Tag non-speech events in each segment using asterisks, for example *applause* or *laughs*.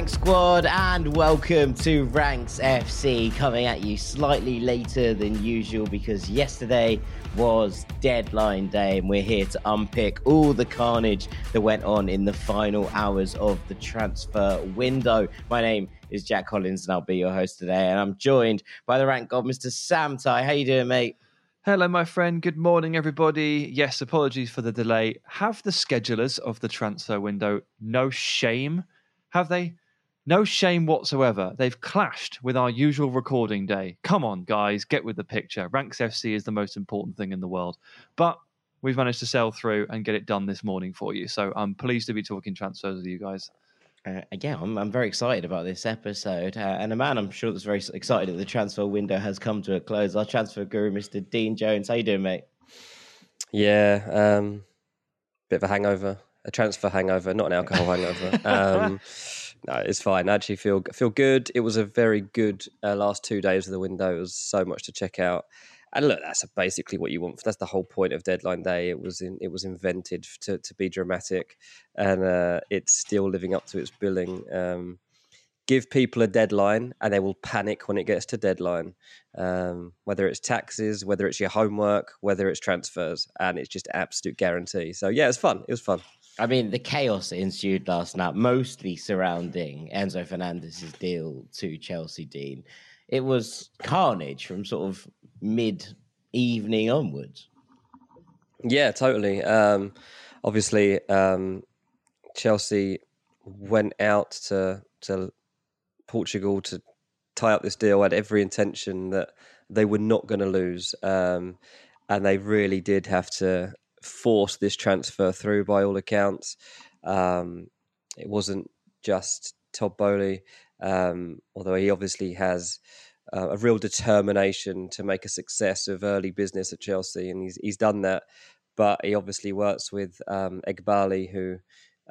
Rank Squad, and welcome to Ranks FC. Coming at you slightly later than usual because yesterday was deadline day, and we're here to unpick all the carnage that went on in the final hours of the transfer window. My name is Jack Collins, and I'll be your host today. And I'm joined by the rank god, Mr. Sam Tighe. How you doing, mate? Hello, my friend. Good morning, everybody. Yes, apologies for the delay. Have the schedulers of the transfer window no shame? Have they? No shame whatsoever. They've clashed with our usual recording day. Come on, guys, get with the picture. Ranks FC is the most important thing in the world. But we've managed to sell through and get it done this morning for you. So I'm pleased to be talking transfers with you guys. Uh, again, I'm, I'm very excited about this episode. Uh, and a man I'm sure that's very excited that the transfer window has come to a close. Our transfer guru, Mr. Dean Jones. How you doing, mate? Yeah, um, bit of a hangover, a transfer hangover, not an alcohol hangover. *laughs* Um, no, it's fine. I actually feel feel good. It was a very good uh, last two days of the window. It was so much to check out. And look, that's basically what you want. That's the whole point of deadline day. It was in, it was invented to, to be dramatic, and uh, it's still living up to its billing. Um, give people a deadline, and they will panic when it gets to deadline. Um, whether it's taxes, whether it's your homework, whether it's transfers, and it's just absolute guarantee. So yeah, it's fun. It was fun. I mean, the chaos that ensued last night, mostly surrounding Enzo Fernandez's deal to Chelsea Dean, it was carnage from sort of mid evening onwards. Yeah, totally. Um, obviously, um, Chelsea went out to to Portugal to tie up this deal. Had every intention that they were not going to lose, um, and they really did have to forced this transfer through by all accounts. Um, it wasn't just Todd Boehly, um, although he obviously has uh, a real determination to make a success of early business at Chelsea, and he's he's done that. But he obviously works with um, Eghbali, who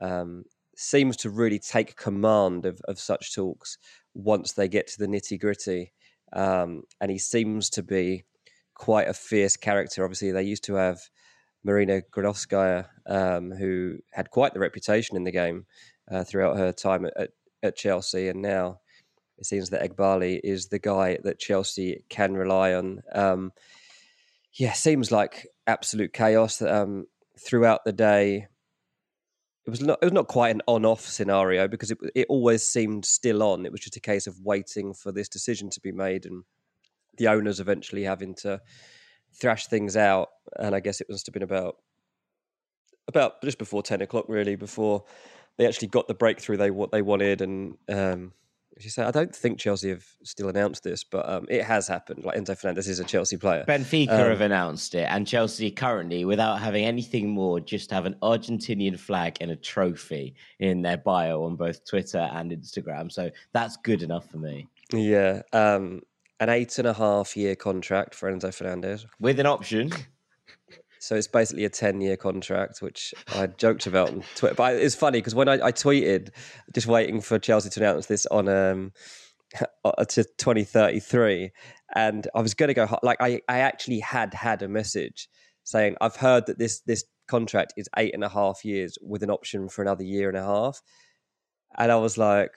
um, seems to really take command of, of such talks once they get to the nitty gritty. Um, and he seems to be quite a fierce character. Obviously, they used to have Marina Granovskaya, um, who had quite the reputation in the game uh, throughout her time at, at, Chelsea, and now it seems that Eghbali is the guy that Chelsea can rely on. Um, yeah, seems like absolute chaos um, throughout the day. It was not. It was not quite an on-off scenario because it it always seemed still on. It was just a case of waiting for this decision to be made and the owners eventually having to thrash things out. And I guess it must have been about about just before ten o'clock, really, before they actually got the breakthrough they what they wanted. And um, as you say, I don't think Chelsea have still announced this, but um, it has happened. Like Enzo Fernandez is a Chelsea player. Benfica um, have announced it, and Chelsea currently, without having anything more, just have an Argentinian flag and a trophy in their bio on both Twitter and Instagram. So that's good enough for me. Yeah. Um, an eight and a half year contract for Enzo Fernandez with an option. So it's basically a 10 year contract, which I joked about on Twitter. But it's funny because when I, I, tweeted, just waiting for Chelsea to announce this on um, to 2033, and I was going to go, like, I, I actually had had a message saying, I've heard that this, this contract is eight and a half years with an option for another year and a half. And I was like,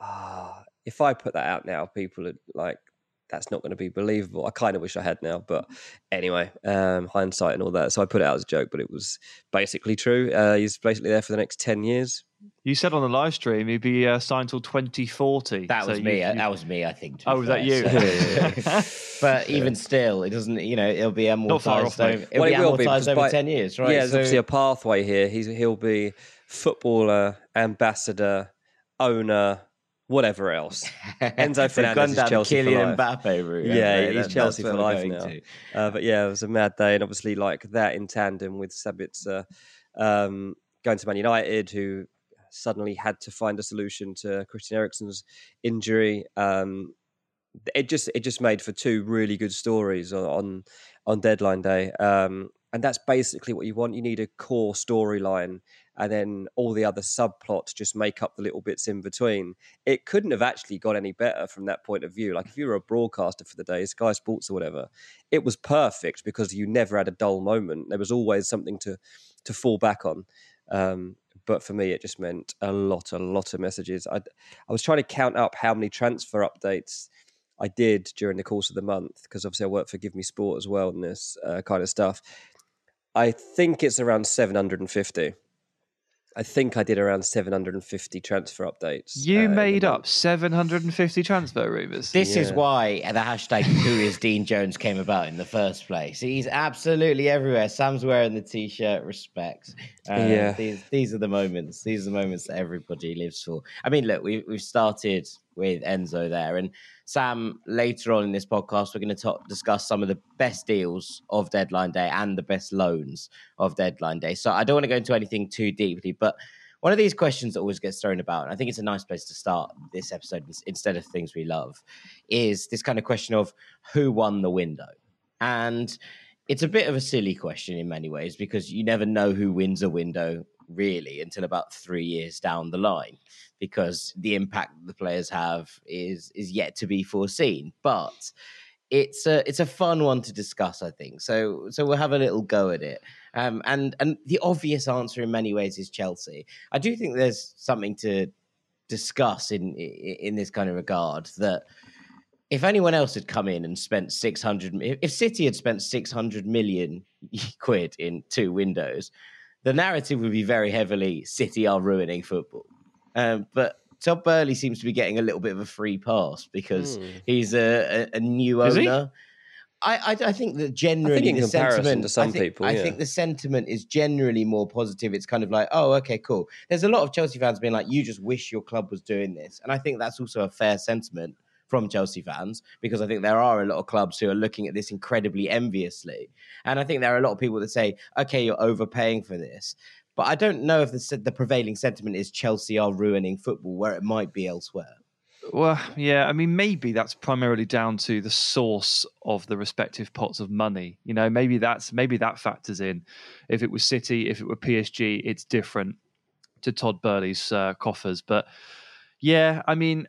ah, oh, if I put that out now, people are like, that's not going to be believable. I kind of wish I had now, but anyway, um, hindsight and all that. So I put it out as a joke, but it was basically true. Uh, he's basically there for the next ten years. You said on the live stream he'd be uh, signed till 2040. That was so me. You, uh, that was me. I think. Oh, was that you? So. *laughs* *laughs* but even still, it doesn't. You know, it'll be amortized. Over, it'll well, be it will be, over by, ten years, right? Yeah, there's so, obviously a pathway here. He's he'll be footballer, ambassador, owner, whatever else. *laughs* Enzo Fernandez is Chelsea Kylian for life. Mbappe route. Yeah, yeah he's that, Chelsea for life now. Uh, but yeah, it was a mad day, and obviously like that in tandem with Sabitzer um, going to Man United, who suddenly had to find a solution to Christian Eriksen's injury. Um, it just it just made for two really good stories on on, on deadline day. Um, and that's basically what you want. You need a core storyline and then all the other subplots just make up the little bits in between. It couldn't have actually got any better from that point of view. Like if you were a broadcaster for the day, Sky Sports or whatever, it was perfect because you never had a dull moment. There was always something to to fall back on. Um, but for me, it just meant a lot, a lot of messages. I, I was trying to count up how many transfer updates I did during the course of the month because obviously I work for Give Me Sport as well and this uh, kind of stuff. I think it's around 750. I think I did around 750 transfer updates. You uh, made up 750 transfer rumors. This yeah. is why the hashtag Who is Dean Jones came about in the first place. He's absolutely everywhere. Sam's wearing the t-shirt. Respect. Um, yeah. These these are the moments. These are the moments that everybody lives for. I mean, look, we we've started with Enzo there, and Sam, later on in this podcast, we're going to talk, discuss some of the best deals of deadline day and the best loans of deadline day. So I don't want to go into anything too deeply, but one of these questions that always gets thrown about, and I think it's a nice place to start this episode instead of things we love, is this kind of question of who won the window. And it's a bit of a silly question in many ways because you never know who wins a window really until about three years down the line because the impact the players have is is yet to be foreseen. But it's a it's a fun one to discuss, I think. So so we'll have a little go at it. Um, and and the obvious answer in many ways is Chelsea. I do think there's something to discuss in in this kind of regard that if anyone else had come in and spent 600 if city had spent 600 million *laughs* quid in two windows the narrative would be very heavily city are ruining football um, but Todd Boehly seems to be getting a little bit of a free pass because mm. he's a, a, a new is owner. I, I, I, think that generally think the sentiment to some I think, people, yeah. I think the sentiment is generally more positive. It's kind of like, oh, okay, cool. There's a lot of Chelsea fans being like, you just wish your club was doing this, and I think that's also a fair sentiment. From Chelsea fans because I think there are a lot of clubs who are looking at this incredibly enviously. And I think there are a lot of people that say, okay, you're overpaying for this. But I don't know if the, the prevailing sentiment is Chelsea are ruining football where it might be elsewhere. Well, yeah, I mean, maybe that's primarily down to the source of the respective pots of money. You know, maybe that's maybe that factors in. If it was City, if it were PSG, it's different to Todd Boehly's uh, coffers. But yeah, I mean,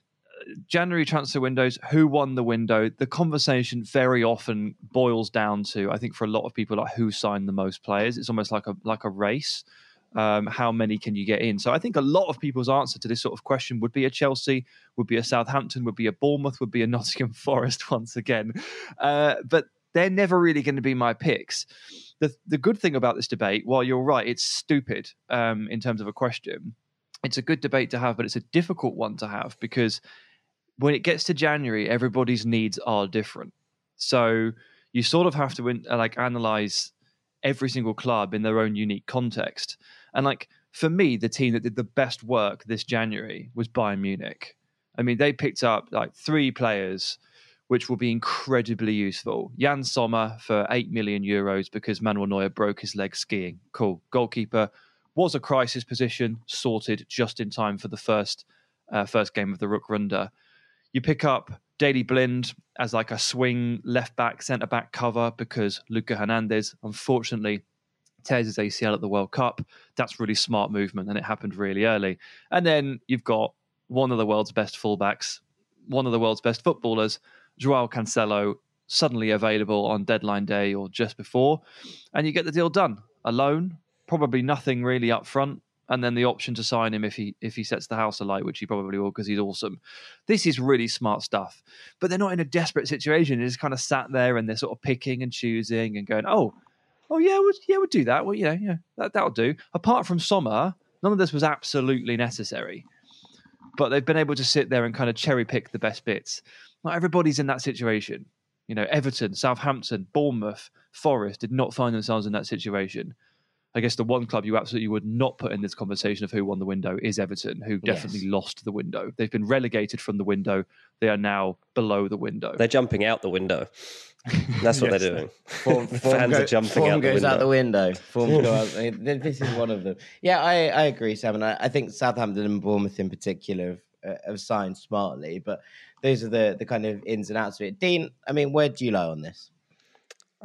January transfer windows, who won the window? The conversation very often boils down to, I think, for a lot of people, like who signed the most players. It's almost like a like a race. Um, how many can you get in? So I think a lot of people's answer to this sort of question would be a Chelsea, would be a Southampton, would be a Bournemouth, would be a *laughs* Nottingham Forest once again. Uh, but they're never really going to be my picks. The the good thing about this debate, while you're right, it's stupid um, in terms of a question. It's a good debate to have, but it's a difficult one to have because when it gets to January, everybody's needs are different. So you sort of have to uh, like analyze every single club in their own unique context. And like for me, the team that did the best work this January was Bayern Munich. I mean, they picked up like three players which will be incredibly useful. Yann Sommer for 8 million euros because Manuel Neuer broke his leg skiing. Cool. Goalkeeper was a crisis position, sorted just in time for the first uh, first game of the Rückrunde. You pick up Daley Blind as like a swing left back, centre back cover because Luca Hernandez, unfortunately, tears his ACL at the World Cup. That's really smart movement, and it happened really early. And then you've got one of the world's best fullbacks, one of the world's best footballers, Joao Cancelo, suddenly available on deadline day or just before, and you get the deal done. Alone, probably nothing really up front, and then the option to sign him if he if he sets the house alight, which he probably will because he's awesome. This is really smart stuff. But they're not in a desperate situation. They're just kind of sat there and they're sort of picking and choosing and going, oh, oh yeah, we'll, yeah, we'll do that. Well, know, yeah, that that'll do. Apart from Sommer, none of this was absolutely necessary. But they've been able to sit there and kind of cherry pick the best bits. Not everybody's in that situation. You know, Everton, Southampton, Bournemouth, Forest did not find themselves in that situation. I guess the one club you absolutely would not put in this conversation of who won the window is Everton, who definitely yes. lost the window. They've been relegated from the window. They are now below the window. They're jumping out the window. That's what *laughs* yes. they're doing. Form, form *laughs* Fans go, are jumping form out the goes out the window. Form go out. *laughs* This is one of them. Yeah, I, I agree, Sam. And I, I think Southampton and Bournemouth in particular have, uh, have signed smartly. But those are the, the kind of ins and outs of it. Dean, I mean, where do you lie on this?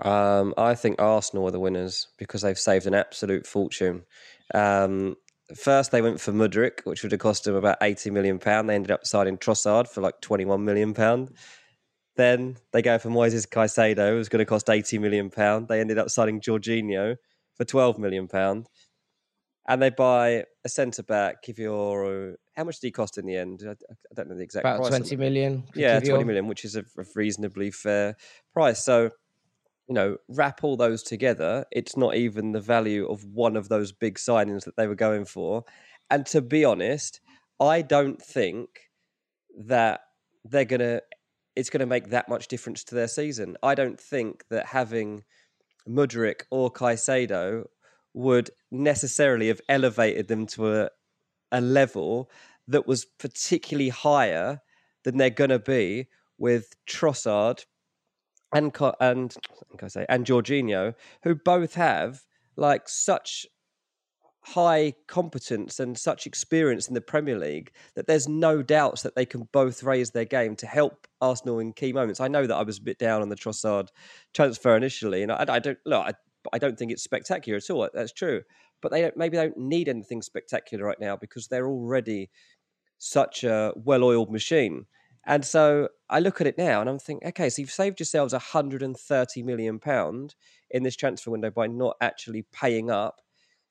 Um, I think Arsenal are the winners because they've saved an absolute fortune. Um, first, they went for Mudryk, which would have cost them about eighty million pound. They ended up signing Trossard for like twenty one million pound. Then they go for Moises Caicedo, who's going to cost eighty million pound. They ended up signing Jorginho for twelve million pound, and they buy a centre back. Kiwior, how much did he cost in the end? I, I don't know the exact about price. twenty million. Yeah, twenty million, which is a, a reasonably fair price. So you know, wrap all those together, it's not even the value of one of those big signings that they were going for. And to be honest, I don't think that they're gonna it's gonna make that much difference to their season. I don't think that having Mudryk or Caicedo would necessarily have elevated them to a a level that was particularly higher than they're gonna be with Trossard, and and I say and Jorginho, who both have like such high competence and such experience in the Premier League that there's no doubts that they can both raise their game to help Arsenal in key moments. I know that I was a bit down on the Trossard transfer initially, and I, I don't look. I, I don't think it's spectacular at all. That's true, but they don't, maybe they don't need anything spectacular right now because they're already such a well-oiled machine. And so I look at it now and I'm thinking, okay, so you've saved yourselves 130 million pound in this transfer window by not actually paying up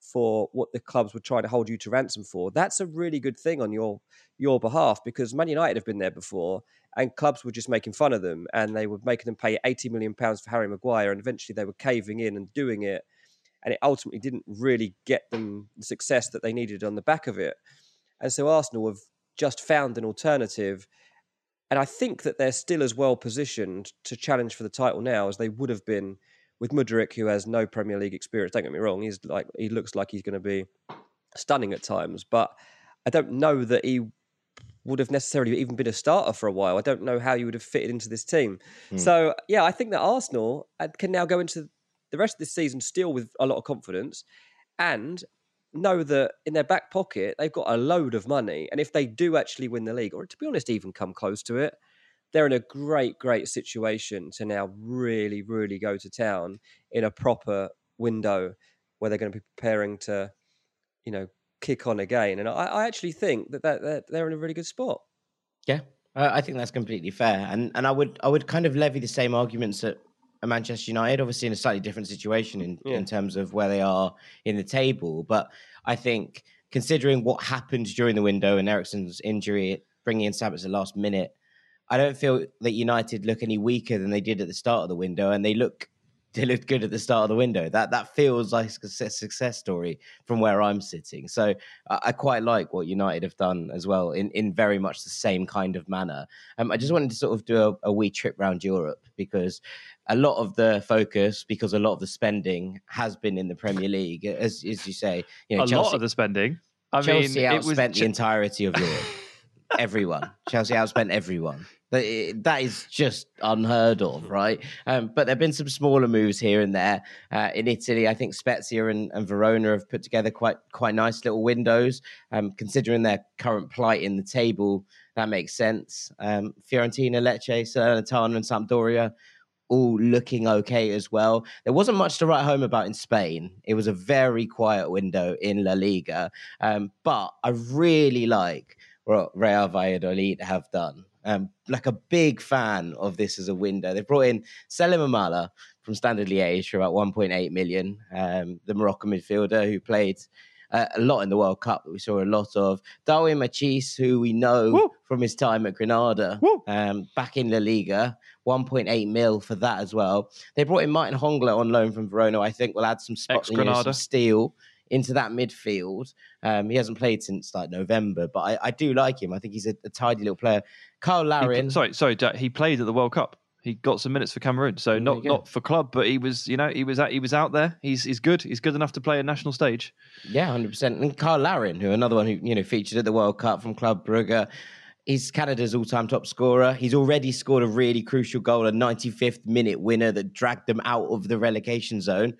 for what the clubs were trying to hold you to ransom for. That's a really good thing on your your behalf because Man United have been there before and clubs were just making fun of them and they were making them pay 80 million pounds for Harry Maguire and eventually they were caving in and doing it and it ultimately didn't really get them the success that they needed on the back of it. And so Arsenal have just found an alternative and I think that they're still as well positioned to challenge for the title now as they would have been with Mudryk, who has no Premier League experience. Don't get me wrong; he's like he looks like he's going to be stunning at times, but I don't know that he would have necessarily even been a starter for a while. I don't know how you would have fitted into this team. Mm. So yeah, I think that Arsenal uh, can now go into the rest of this season still with a lot of confidence and know that in their back pocket they've got a load of money and if they do actually win the league or to be honest even come close to it they're in a great great situation to now really really go to town in a proper window where they're going to be preparing to you know kick on again. And i, I actually think that, that they're in a really good spot. Yeah. I think that's completely fair, and and I would I would kind of levy the same arguments at Manchester United, obviously in a slightly different situation in, yeah. in terms of where they are in the table. But I think considering what happened during the window and Eriksen's injury, bringing in Sabitzer at the last minute, I don't feel that United look any weaker than they did at the start of the window, and they look *laughs* they looked good at the start of the window. That that feels like a success story from where I'm sitting. So I, I quite like what United have done as well in, in very much the same kind of manner. Um, I just wanted to sort of do a, a wee trip around Europe because a lot of the focus, because a lot of the spending has been in the Premier League, as as you say. You know, a Chelsea, lot of the spending. I Chelsea mean, outspent was... the entirety of Europe. *laughs* everyone. Chelsea outspent everyone. That is just unheard of, right? Um, but there have been some smaller moves here and there. Uh, in Italy, I think Spezia and, and, Verona have put together quite quite nice little windows. Um, considering their current plight in the table, that makes sense. Um, Fiorentina, Lecce, Salernitana, and Sampdoria all looking okay as well. There wasn't much to write home about in Spain. It was a very quiet window in La Liga. Um, but I really like what Real Valladolid have done. Um, like a big fan of this as a window. They've brought in Selim Amallah from Standard Liège for about 1.8 million. Um, the Moroccan midfielder who played uh, a lot in the World Cup that we saw a lot of. Darwin Machis, who we know Woo! from his time at Granada, um, back in La Liga, 1.8 mil for that as well. They brought in Martin Hongla on loan from Verona. I think will add some spot, you know, some steel into that midfield. Um, he hasn't played since like November, but I, I do like him. I think he's a, a tidy little player. Cyle Larin. He, sorry, sorry, he played at the World Cup. He got some minutes for Cameroon, so not not for club, but he was, you know, he was out, he was out there. He's he's good. He's good enough to play a national stage. Yeah, hundred percent. And Cyle Larin, who another one who you know featured at the World Cup from Club Brugge. He's Canada's all-time top scorer. He's already scored a really crucial goal, a 95th minute winner that dragged them out of the relegation zone.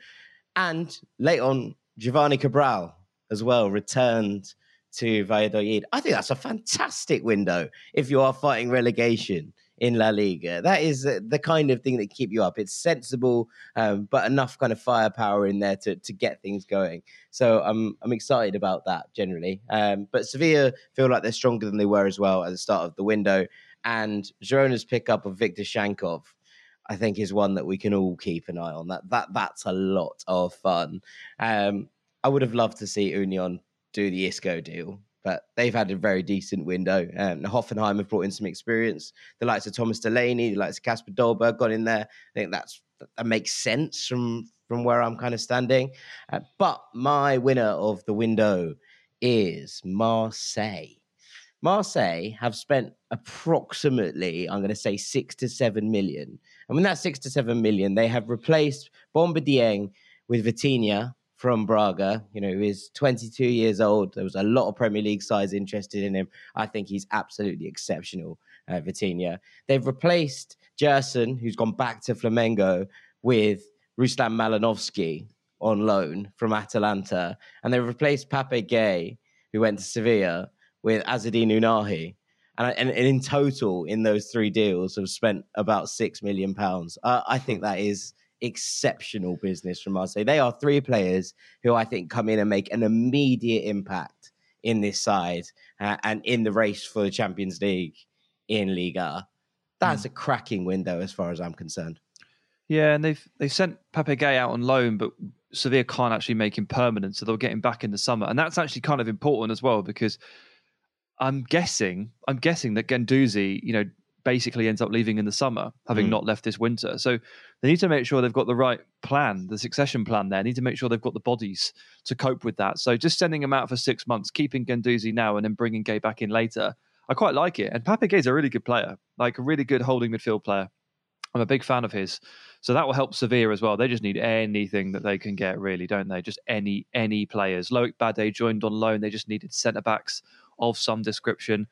And late on, Giovanni Cabral as well returned to Valladolid. I think that's a fantastic window if you are fighting relegation in La Liga. That is the kind of thing that keep you up. It's sensible, um, but enough kind of firepower in there to, to get things going. So I'm I'm excited about that generally. Um, but Sevilla feel like they're stronger than they were as well at the start of the window. And Girona's pickup of Viktor Tsygankov, I think, is one that we can all keep an eye on. That that that's a lot of fun. Um, I would have loved to see Union do the Isco deal but they've had a very decent window. Um, Hoffenheim have brought in some experience. The likes of Thomas Delaney, the likes of Kasper Dolberg got in there. I think that's that makes sense from from where I'm kind of standing. Uh, but my winner of the window is Marseille. Marseille have spent approximately, I'm going to say, six to seven million. And when that six to seven million, they have replaced Bamba Dieng with Vitinha from Braga, you know, he who is 22 years old. There was a lot of Premier League sides interested in him. I think he's absolutely exceptional, uh, Vitinha. They've replaced Gerson, who's gone back to Flamengo, with Ruslan Malinovskyi on loan from Atalanta. And they've replaced Pape Gueye, who went to Sevilla, with Azzedine Ounahi. And, and, and, in total, in those three deals, have spent about six million pounds. Uh, I think that is exceptional business from Marseille. They are three players who I think come in and make an immediate impact in this side uh, and in the race for the Champions League in Liga. That's mm. a cracking window as far as I'm concerned. Yeah, and they've they sent Pape Gueye out on loan, but Sevilla can't actually make him permanent, so they'll get him back in the summer, and that's actually kind of important as well because I'm guessing I'm guessing that Guendouzi, you know, basically ends up leaving in the summer, having mm. not left this winter. So they need to make sure they've got the right plan, the succession plan there. They need to make sure they've got the bodies to cope with that. So just sending him out for six months, keeping Guendouzi now, and then bringing Gueye back in later, I quite like it. And Pape Gueye's a really good player, like a really good holding midfield player. I'm a big fan of his. So that will help Sevilla as well. They just need anything that they can get, really, don't they? Just any any players. Loic Bade joined on loan. They just needed centre backs of some description.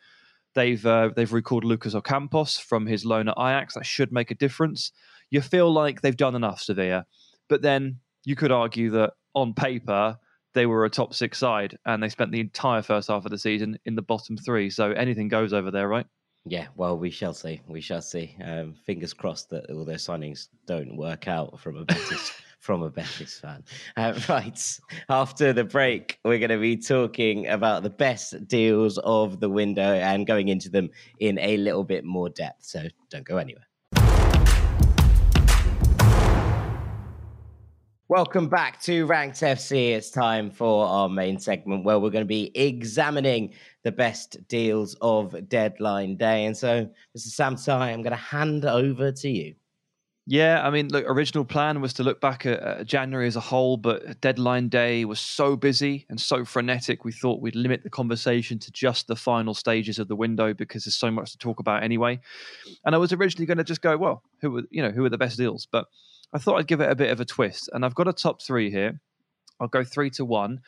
They've uh, they've recalled Lucas Ocampos from his loan at Ajax. That should make a difference. You feel like they've done enough, Sevilla, but then you could argue that on paper they were a top six side and they spent the entire first half of the season in the bottom three. So anything goes over there, right? Yeah, well, we shall see. We shall see. Um, fingers crossed that all their signings don't work out from a Betis from a Betis fan. Uh, *laughs* right, after the break, we're going to be talking about the best deals of the window and going into them in a little bit more depth. So don't go anywhere. Welcome back to Ranks FC. It's time for our main segment where we're going to be examining the best deals of deadline day. And so, Mr. Sam Tighe, I'm going to hand over to you. Yeah, I mean, look, original plan was to look back at, at, January as a whole, but deadline day was so busy and so frenetic. We thought we'd limit the conversation to just the final stages of the window because there's so much to talk about anyway. And I was originally going to just go, well, who were you know who are the best deals? But I thought I'd give it a bit of a twist. And I've got a top three here. I'll go three to one.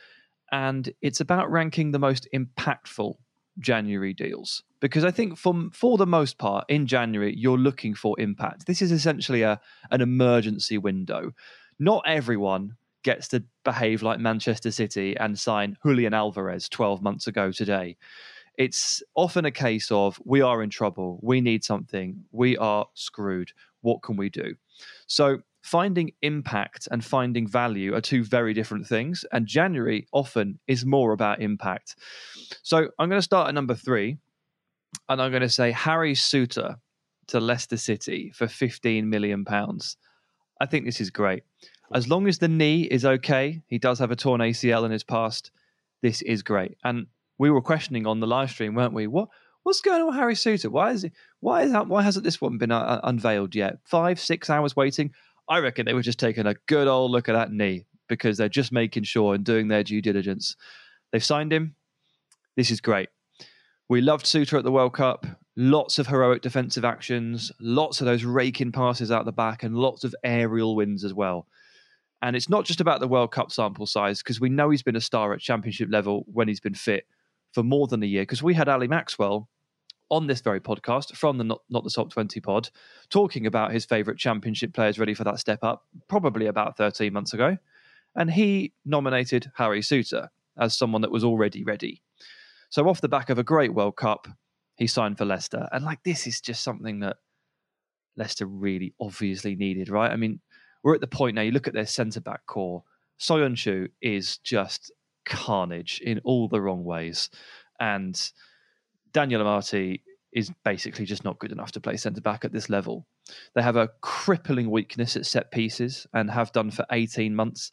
And it's about ranking the most impactful January deals. Because I think for, for the most part, in January, you're looking for impact. This is essentially a, an emergency window. Not everyone gets to behave like Manchester City and sign Julian Alvarez 12 months ago today. It's often a case of we are in trouble, we need something, we are screwed. What can we do? So finding impact and finding value are two very different things. And January often is more about impact. So I'm going to start at number three, and I'm going to say Harry Souttar to Leicester City for 15 million pounds. I think this is great. As long as the knee is okay, he does have a torn ACL in his past. This is great. And we were questioning on the live stream, weren't we? What what's going on with Harry Souttar? Why is it? Why is that? Why hasn't this one been uh, unveiled yet? Five, six hours waiting. I reckon they were just taking a good old look at that knee because they're just making sure and doing their due diligence. They've signed him. This is great. We loved Souttar at the World Cup. Lots of heroic defensive actions, lots of those raking passes out the back, and lots of aerial wins as well. And it's not just about the World Cup sample size because we know he's been a star at championship level when he's been fit for more than a year. Because we had Ali Maxwell on this very podcast from the Not, Not the Top 20 pod, talking about his favourite championship players ready for that step up, probably about 13 months ago. And he nominated Harry Souttar as someone that was already ready. So, off the back of a great World Cup, he signed for Leicester. And like this is just something that Leicester really obviously needed, right? I mean, we're at the point now, you look at their centre back core, Soyuncu is just carnage in all the wrong ways. And Daniel Amartey is basically just not good enough to play centre back at this level. They have a crippling weakness at set pieces and have done for 18 months.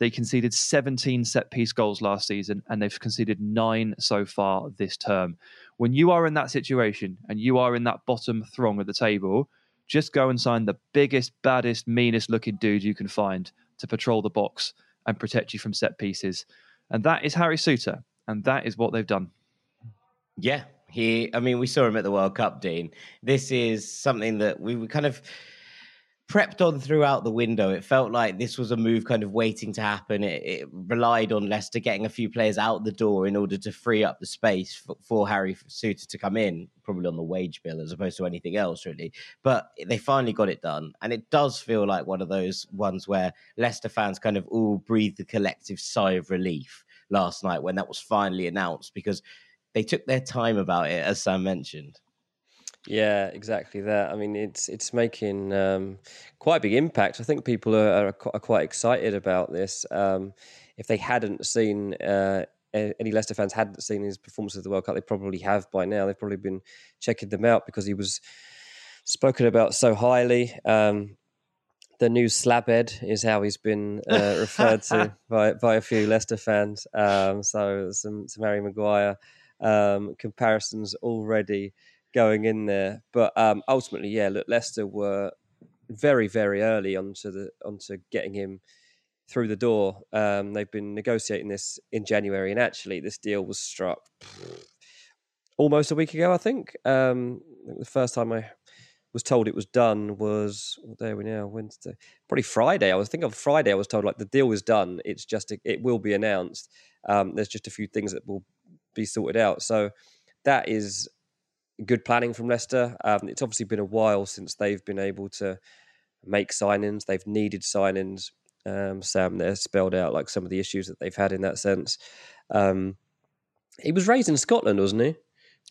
They conceded 17 set piece goals last season and they've conceded nine so far this term. When you are in that situation and you are in that bottom throng of the table, just go and sign the biggest, baddest, meanest looking dude you can find to patrol the box and protect you from set pieces. And that is Harry Souttar. And that is what they've done. Yeah, he, I mean, we saw him at the World Cup, Dean. This is something that we were kind of prepped on throughout the window. It felt like this was a move kind of waiting to happen. It, it, relied on Leicester getting a few players out the door in order to free up the space for, for Harry Souttar to come in, probably on the wage bill as opposed to anything else, really. But they finally got it done. And it does feel like one of those ones where Leicester fans kind of all breathed a collective sigh of relief last night when that was finally announced because they took their time about it, as Sam mentioned. Yeah, exactly that. I mean, it's it's making um, quite a big impact. I think people are, are, are quite excited about this. Um, if they hadn't seen uh, any Leicester fans hadn't seen his performance of the World Cup, they probably have by now. They've probably been checking them out because he was spoken about so highly. Um, the new slabhead is how he's been uh, referred to *laughs* by by a few Leicester fans. Um, so some some Harry Maguire um, comparisons already going in there. But um, ultimately, yeah, look, Leicester were very, very early onto the onto getting him through the door. Um, they've been negotiating this in January, and actually, this deal was struck almost a week ago. I think um, the first time I was told it was done was are we now? Wednesday, probably Friday. I was thinking of Friday. I was told like the deal is done. It's just it will be announced. Um, there's just a few things that will be sorted out. So that is good planning from Leicester. Um, it's obviously been a while since they've been able to make signings. They've needed signings. Um, Sam there spelled out like some of the issues that they've had in that sense. Um, he was raised in Scotland, wasn't he? I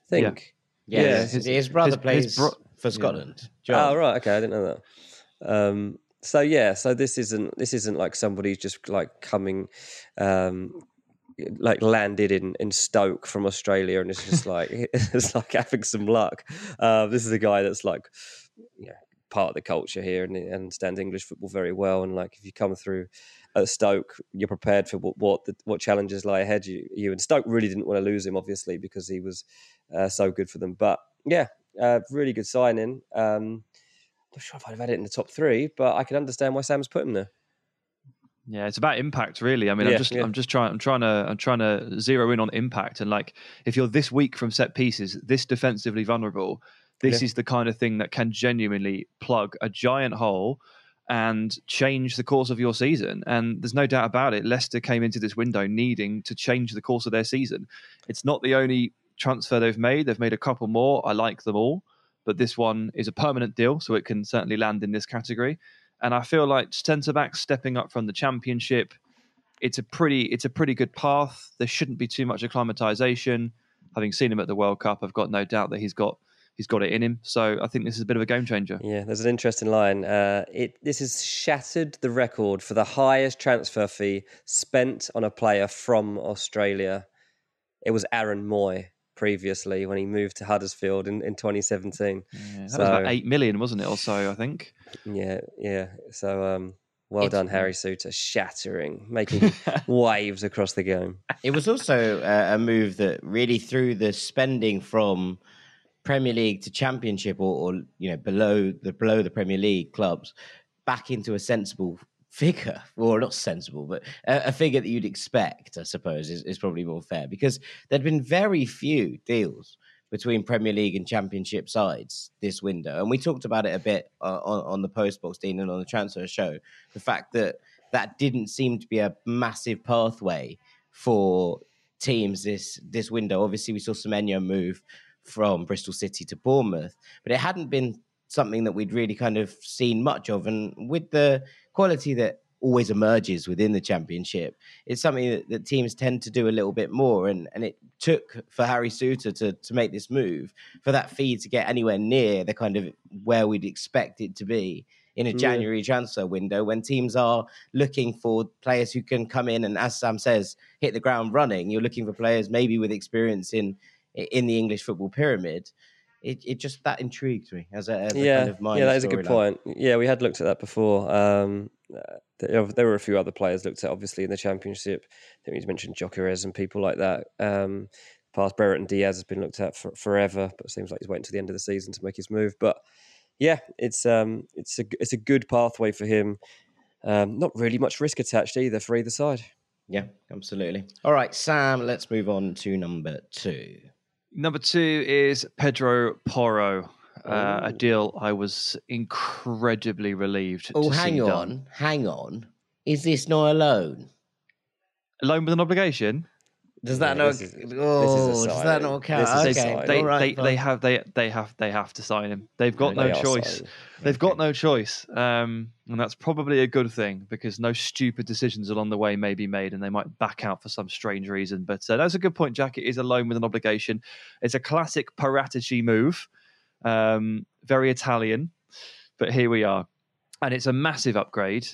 think. Yeah, Yeah, his, his- his brother his- his plays bro- for Scotland. Oh right, okay, I didn't know that. Um, so yeah, so this isn't this isn't like somebody just like coming, um, like landed in in Stoke from Australia, and it's just like *laughs* it's like having some luck. Uh, this is a guy that's like, you know, part of the culture here and, and understands English football very well. And like, if you come through at Stoke, you're prepared for what what, the, what challenges lie ahead you, you. And Stoke really didn't want to lose him, obviously, because he was uh, so good for them. But yeah, uh, really good signing. Um, not sure if I'd have had it in the top three, but I can understand why Sam's put him there. Yeah, it's about impact, really. I mean, Yeah, I'm just, yeah. I'm just trying, I'm trying to, I'm trying to zero in on impact. And like, if you're this weak from set pieces, this defensively vulnerable, this Yeah. is the kind of thing that can genuinely plug a giant hole and change the course of your season. And there's no doubt about it. Leicester came into this window needing to change the course of their season. It's not the only transfer they've made. They've made a couple more. I like them all, but this one is a permanent deal, so it can certainly land in this category. And I feel like centre backs stepping up from the championship, it's a pretty it's a pretty good path. There shouldn't be too much acclimatization. Having seen him at the World Cup, I've got no doubt that he's got he's got it in him. So I think this is a bit of a game changer. Yeah, there's an interesting line. Uh, it this has shattered the record for the highest transfer fee spent on a player from Australia. It was Aaron Mooy previously when he moved to Huddersfield in, in 2017. Yeah, that was So- about eight million, wasn't it, or so? I think. Yeah, yeah. So um, well It's- done, Harry Souttar, shattering, making *laughs* waves across the game. It was also uh, a move that really threw the spending from Premier League to Championship, or, or you know below the below the Premier League clubs, back into a sensible figure, *laughs* or not sensible, but a, a figure that you'd expect, I suppose, is, is probably more fair because there'd been very few deals between Premier League and Championship sides this window, and we talked about it a bit uh, on, on the post box, Dean, and on the transfer show. The fact that that didn't seem to be a massive pathway for teams this this window. Obviously, we saw Semenyo move from Bristol City to Bournemouth, but it hadn't been something that we'd really kind of seen much of. And with the quality that always emerges within the championship, it's something that, that teams tend to do a little bit more. And and it took for Harry Souttar to to make this move for that fee to get anywhere near the kind of where we'd expect it to be in a Yeah. January transfer window when teams are looking for players who can come in and, as Sam says, hit the ground running. You're looking for players maybe with experience in in the English football pyramid. It, it just that intrigued me as a, as a yeah, kind of yeah, that is a good storyline. point. Yeah, we had looked at that before. Um, uh, there, were a few other players looked at, obviously, in the championship. I think we mentioned Gyökeres and people like that. Um, past Brereton Diaz has been looked at for, forever, but it seems like he's waiting to the end of the season to make his move. But yeah, it's um, it's a it's a good pathway for him. Um, not really much risk attached either for either side. Yeah, absolutely. All right, Sam. Let's move on to number two. Number two is Pedro Porro. Uh, a deal I was incredibly relieved Oh, to hang on, done. hang on. Is this not a loan? Loan with an obligation. Does that Yeah, not? this is- this is a oh, does that not count? This is a okay. They, all right, they, they have they they have they have to sign him. They've got They no are choice. signing. They've got no choice, um, and that's probably a good thing because no stupid decisions along the way may be made, and they might back out for some strange reason. But uh, that's a good point, Jack. It is a loan with an obligation. It's a classic Paratici move, um, very Italian, but here we are, and it's a massive upgrade.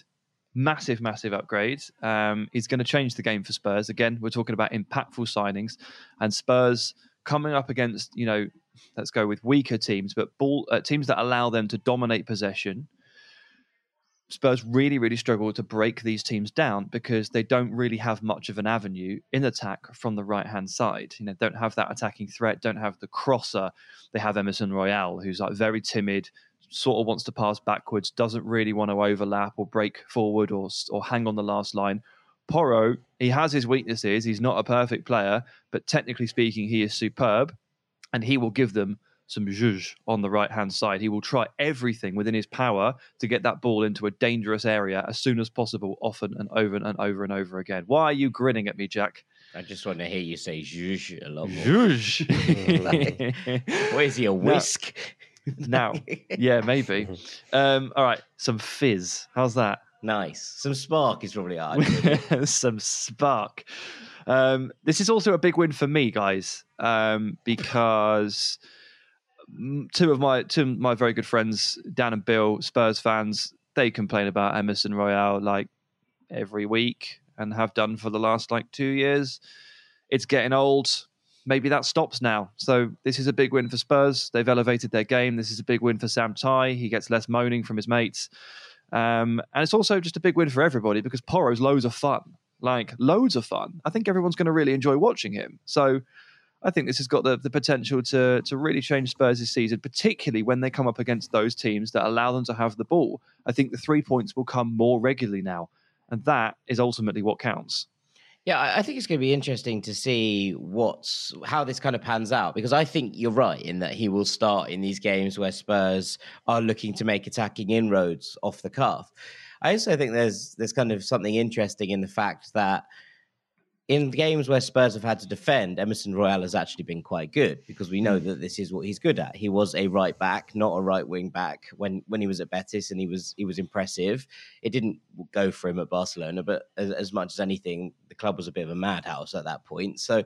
Massive, massive upgrade. Um, he's going to change the game for Spurs. Again, we're talking about impactful signings, and Spurs coming up against, you know, let's go with weaker teams, but ball uh, teams that allow them to dominate possession. Spurs really, really struggle to break these teams down because they don't really have much of an avenue in attack from the right hand side. You know, don't have that attacking threat, don't have the crosser. They have Emerson Royal, who's like very timid, sort of wants to pass backwards, doesn't really want to overlap or break forward or or hang on the last line. Porro, he has his weaknesses. He's not a perfect player, but technically speaking, he is superb and he will give them some zhuzh on the right hand side. He will try everything within his power to get that ball into a dangerous area as soon as possible, often and over and over and over again. Why are you grinning at me, Jack? I just want to hear you say zhuzh a lot more. Zhuzh. *laughs* What is he, a *laughs* whisk? *laughs* now, yeah, maybe. *laughs* Um, all right, some fizz. How's that? Nice. Some spark is probably hard. *laughs* some spark. Um, this is also a big win for me, guys, um, because two of my two of my very good friends, Dan and Bill, Spurs fans, they complain about Emerson Royal like every week and have done for the last like two years. It's getting old. Maybe that stops now. So this is a big win for Spurs. They've elevated their game. This is a big win for Sam Tighe. He gets less moaning from his mates. Um, and it's also just a big win for everybody because Porro's loads of fun, like loads of fun. I think everyone's going to really enjoy watching him. So I think this has got the, the potential to to really change Spurs this season, particularly when they come up against those teams that allow them to have the ball. I think the three points will come more regularly now, and that is ultimately what counts. Yeah, I think it's going to be interesting to see what's how this kind of pans out because I think you're right in that he will start in these games where Spurs are looking to make attacking inroads off the cuff. I also think there's there's kind of something interesting in the fact that in games where Spurs have had to defend, Emerson Royal has actually been quite good because we know hmm. that this is what he's good at. He was a right back, not a right wing back when when he was at Betis, and he was he was impressive. It didn't go for him at Barcelona, but as, as much as anything, the club was a bit of a madhouse at that point. So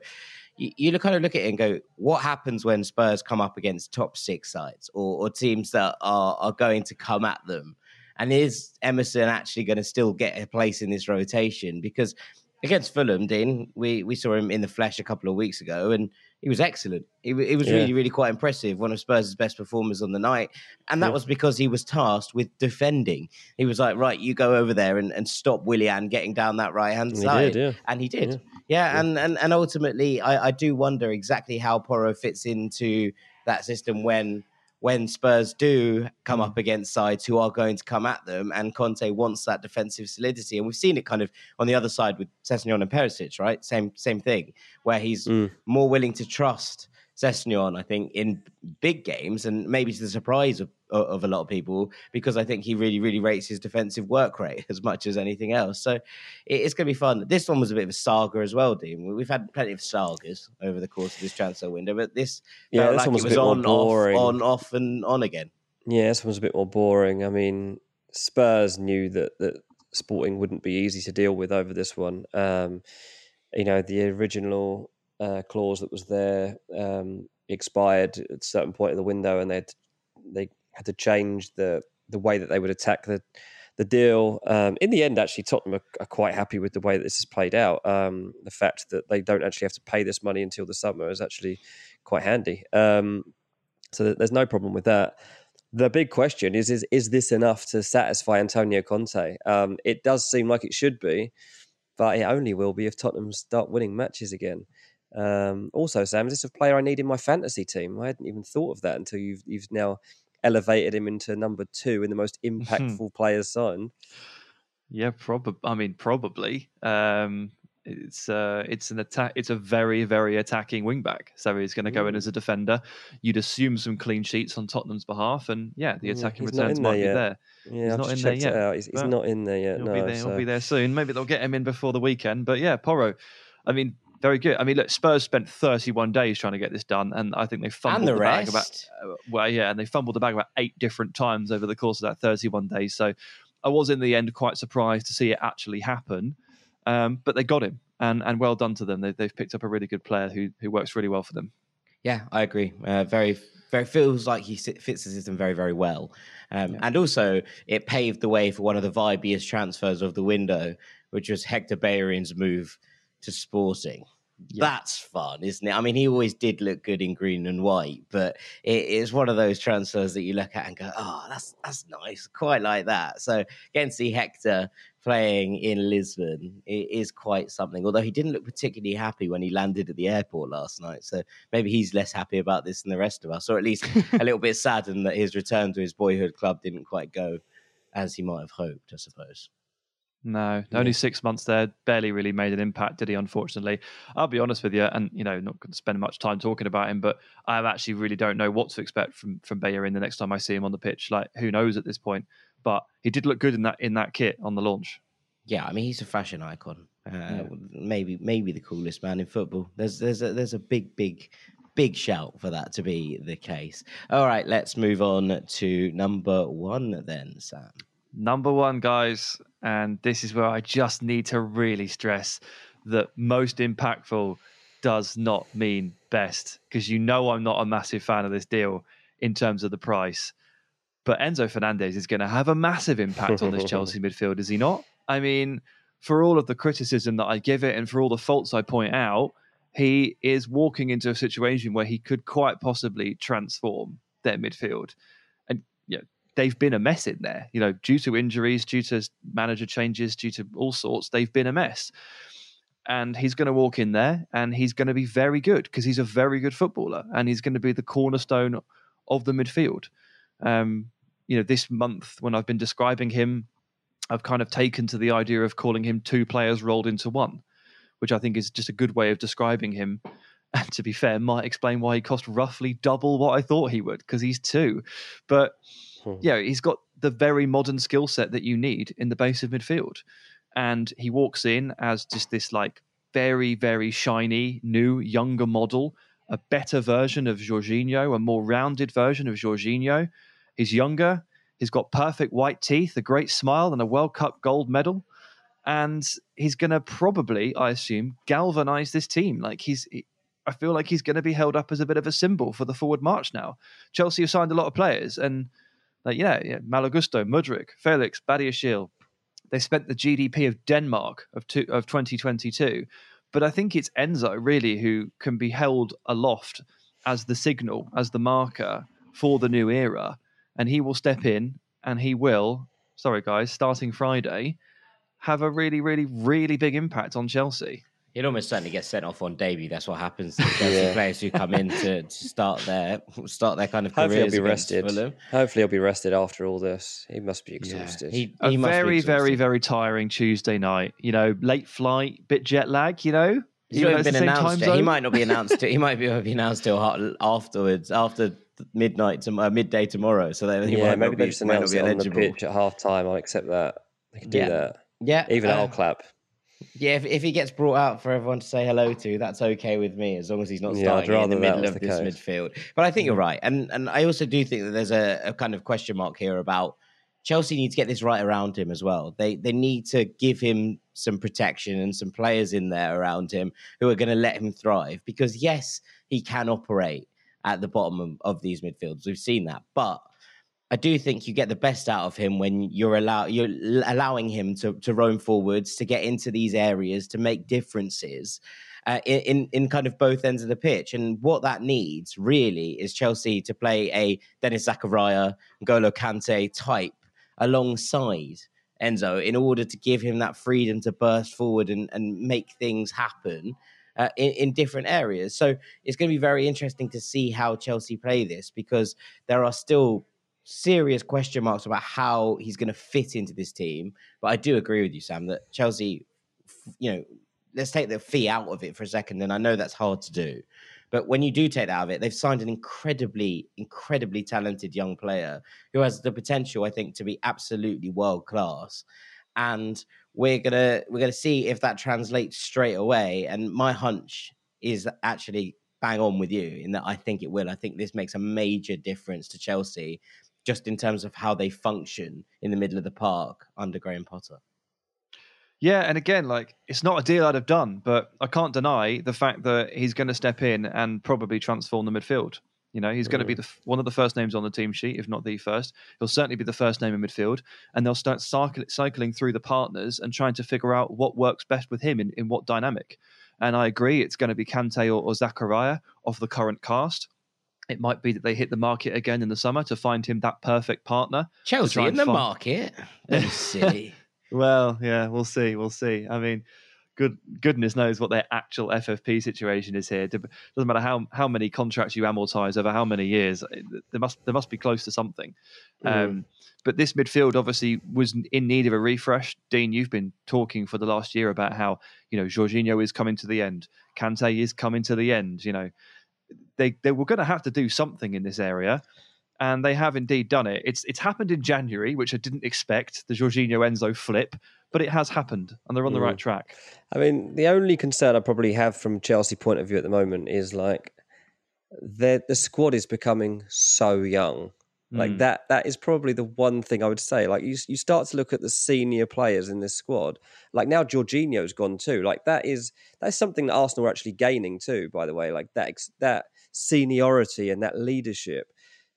you, you kind of look at it and go, what happens when Spurs come up against top six sides or, or teams that are are going to come at them? And is Emerson actually going to still get a place in this rotation? Because against Fulham, Dean, we, we saw him in the flesh a couple of weeks ago, and he was excellent. He, he was Yeah. really, really quite impressive. One of Spurs' best performers on the night. And that Yeah. was because he was tasked with defending. He was like, right, you go over there and, and stop Willian getting down that right hand side. did, yeah. And he did. Yeah. Yeah, and, and and ultimately, I, I do wonder exactly how Porro fits into that system when when Spurs do come Mm. up against sides who are going to come at them, and Conte wants that defensive solidity, and we've seen it kind of on the other side with Sessegnon and Perisic, right? Same same thing, where he's Mm. more willing to trust Sessegnon, I think, in big games, and maybe to the surprise of, of a lot of people, because I think he really, really rates his defensive work rate *laughs* as much as anything else. So it- it's going to be fun. This one was a bit of a saga as well, Dean. We've had plenty of sagas over the course of this transfer window, but this Yeah, felt this like one was it was on, off, on, off, and on again. Yeah, this one's a bit more boring. I mean, Spurs knew that that Sporting wouldn't be easy to deal with over this one. Um, you know, the original uh, clause that was there um, expired at a certain point of the window, and they they had to change the the way that they would attack the the deal. Um, in the end, actually, Tottenham are, are quite happy with the way that this has played out. Um, the fact that they don't actually have to pay this money until the summer is actually quite handy. Um, so th- there's no problem with that. The big question is: is is this enough to satisfy Antonio Conte? Um, it does seem like it should be, but it only will be if Tottenham start winning matches again. Um, also, Sam, is this a player I need in my fantasy team? I hadn't even thought of that until you've you've now elevated him into number two in the most impactful players signed. Yeah, probably. I mean, probably. Um, it's uh, it's an attack. It's a very very attacking wingback. So he's going to go in as a defender. You'd assume some clean sheets on Tottenham's behalf, and yeah, the attacking not returns might be there. Yeah, He's I've not in there checked yet. He's, he's not in there yet. He'll no, be there. so- He'll be there soon. Maybe they'll get him in before the weekend. But yeah, Porro. I mean, very good. I mean, look, Spurs spent 31 days trying to get this done, and I think they fumbled and the, bag about uh, well, yeah, and they fumbled the bag about eight different times over the course of that 31 days. So I was in the end quite surprised to see it actually happen. Um, but they got him, and and well done to them. They, they've picked up a really good player who who works really well for them. Yeah, I agree. Uh, very, very feels like he fits the system very, very well. Um, And also, it paved the way for one of the vibiest transfers of the window, which was Hector Bellerin's move to Sporting. That's fun, isn't it? I mean, he always did look good in green and white, but it is one of those transfers that you look at and go, "Oh, that's that's nice, quite like that." So, to see Hector playing in Lisbon it is quite something. Although he didn't look particularly happy when he landed at the airport last night, so maybe he's less happy about this than the rest of us, or at least *laughs* a little bit saddened that his return to his boyhood club didn't quite go as he might have hoped. I suppose. No, only six months there. Barely really made an impact, did he? Unfortunately, I'll be honest with you, and you know, not going to spend much time talking about him, but I actually really don't know what to expect from from Bellerin the next time I see him on the pitch. Like, who knows at this point? But he did look good in that in that kit on the launch. Yeah, I mean, he's a fashion icon. Uh, yeah. Maybe maybe the coolest man in football. There's there's a, there's a big big big shout for that to be the case. All right, let's move on to number one then, Sam. Number one, guys, and this is where I just need to really stress that most impactful does not mean best because you know I'm not a massive fan of this deal in terms of the price. But Enzo Fernandez is going to have a massive impact on this Chelsea *laughs* midfield, is he not? I mean, for all of the criticism that I give it and for all the faults I point out, he is walking into a situation where he could quite possibly transform their midfield. They've been a mess in there. You know, due to injuries, due to manager changes, due to all sorts, they've been a mess. And he's going to walk in there and he's going to be very good because he's a very good footballer and he's going to be the cornerstone of the midfield. Um, you know, this month when I've been describing him, I've kind of taken to the idea of calling him two players rolled into one, which I think is just a good way of describing him. *laughs* And to be fair, might explain why he cost roughly double what I thought he would because he's two. But Hmm. Yeah, he's got the very modern skill set that you need in the base of midfield. And he walks in as just this like very, very shiny, new, younger model, a better version of Jorginho, a more rounded version of Jorginho. He's younger. He's got perfect white teeth, a great smile, and a World Cup gold medal. And he's going to probably, I assume, galvanize this team. Like he's, I feel like he's going to be held up as a bit of a symbol for the forward march now. Chelsea have signed a lot of players, and like, yeah, yeah, Malo Gusto, Mudryk, Felix, Badiashile. They spent the GDP of Denmark of, two, of 2022. But I think it's Enzo really who can be held aloft as the signal, as the marker for the new era. And he will step in and he will, sorry guys, starting Friday, have a really, really, really big impact on Chelsea. He'd almost certainly get sent off on debut. That's what happens to *laughs* Chelsea yeah. players who come in to, to, start their start their kind of Hopefully careers. He'll be rested. Fulham. Hopefully he'll be rested after all this. He must be exhausted. Yeah. He, he a very, very, very tiring Tuesday night. You know, late flight, bit jet lag. You know, He's not been announced. He might not be *laughs* announced. To, he might be, be announced till afterwards, after midnight to uh, midday tomorrow. So that he yeah, might maybe they just announce it on the pitch at half time. I'll accept that. They can do yeah. that. Yeah, even uh, I'll clap. Yeah, if, if he gets brought out for everyone to say hello to, that's okay with me as long as he's not starting yeah, in the middle of the this case. midfield. But I think you're mm. right, and and I also do think that there's a, a kind of question mark here about Chelsea need to get this right around him as well. They they need to give him some protection and some players in there around him who are going to let him thrive. Because yes, he can operate at the bottom of, of these midfields. We've seen that, but I do think you get the best out of him when you're allow you're allowing him to to roam forwards, to get into these areas, to make differences. Uh, in in kind of both ends of the pitch, and what that needs really is Chelsea to play a Denis Zakaria, Golo Kante type alongside Enzo in order to give him that freedom to burst forward and, and make things happen uh, in, in, different areas. So it's going to be very interesting to see how Chelsea play this because there are still serious question marks about how he's going to fit into this team. But I do agree with you, Sam, that Chelsea, you know, let's take the fee out of it for a second. And I know that's hard to do. But when you do take that out of it, they've signed an incredibly, incredibly talented young player who has the potential, I think, to be absolutely world class. And we're gonna we're gonna see if that translates straight away. And my hunch is actually bang on with you in that I think it will. I think this makes a major difference to Chelsea just in terms of how they function in the middle of the park under Graham Potter. Yeah, and again, like it's not a deal I'd have done, but I can't deny the fact that he's going to step in and probably transform the midfield. You know, he's mm. going to be the, one of the first names on the team sheet, if not the first. He'll certainly be the first name in midfield, and they'll start cycle, cycling through the partners and trying to figure out what works best with him in, in what dynamic. And I agree, it's going to be Kante or, or Zakaria of the current cast. It might be that they hit the market again in the summer to find him that perfect partner. Chelsea in the find... market? silly. *laughs* well, yeah, we'll see. We'll see. I mean, good goodness knows what their actual FFP situation is here. Doesn't matter how how many contracts you amortize over how many years. There must there must be close to something. Mm. Um, but this midfield obviously was in need of a refresh. Dean, you've been talking for the last year about how you know Jorginho is coming to the end, Kante is coming to the end. You know, they they were going to have to do something in this area, and they have indeed done it. It's it's happened in January, which I didn't expect. The Jorginho Enzo flip, but it has happened, and they're on the right mm. track. I mean, the only concern I probably have from Chelsea point of view at the moment is like the the squad is becoming so young like mm. that that is probably the one thing I would say. Like you you start to look at the senior players in this squad. Like now Jorginho's gone too. Like that is that's something that Arsenal are actually gaining too, by the way. Like that that seniority and that leadership.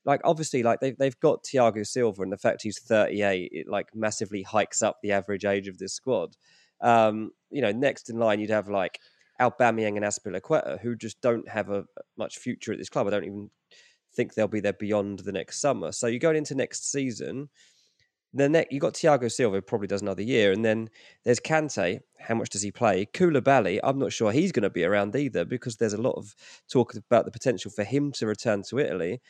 Like obviously like they've they've got Thiago Silva and the fact he's 38 it like massively hikes up the average age of this squad. Um, you know, next in line you'd have like Aubameyang and Azpilicueta who just don't have a much future at this club. I don't even think they'll be there beyond the next summer. So you're going into next season. The next, you got Thiago Silva, probably does another year, and then there's Kante. How much does he play? Koulibaly, I'm not sure he's going to be around either because there's a lot of talk about the potential for him to return to Italy.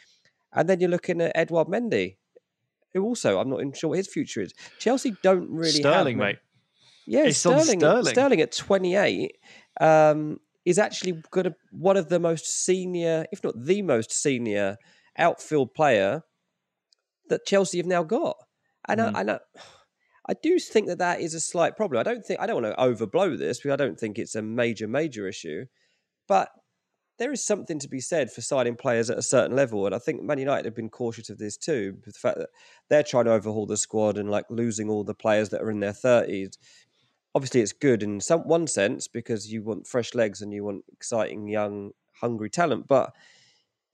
And then you're looking at Edouard Mendy, who also I'm not even sure what his future is. Chelsea don't really Sterling, have, mate. Yeah, Sterling, Sterling. Sterling at 28. Um, is actually got a, one of the most senior, if not the most senior, outfield player that Chelsea have now got. And, mm. I, and I, I, do think that that is a slight problem. I don't think I don't want to overblow this because I don't think it's a major major issue, but there is something to be said for signing players at a certain level, and I think Man United have been cautious of this too. The fact that they're trying to overhaul the squad and like losing all the players that are in their thirties obviously it's good in some one sense because you want fresh legs and you want exciting young hungry talent but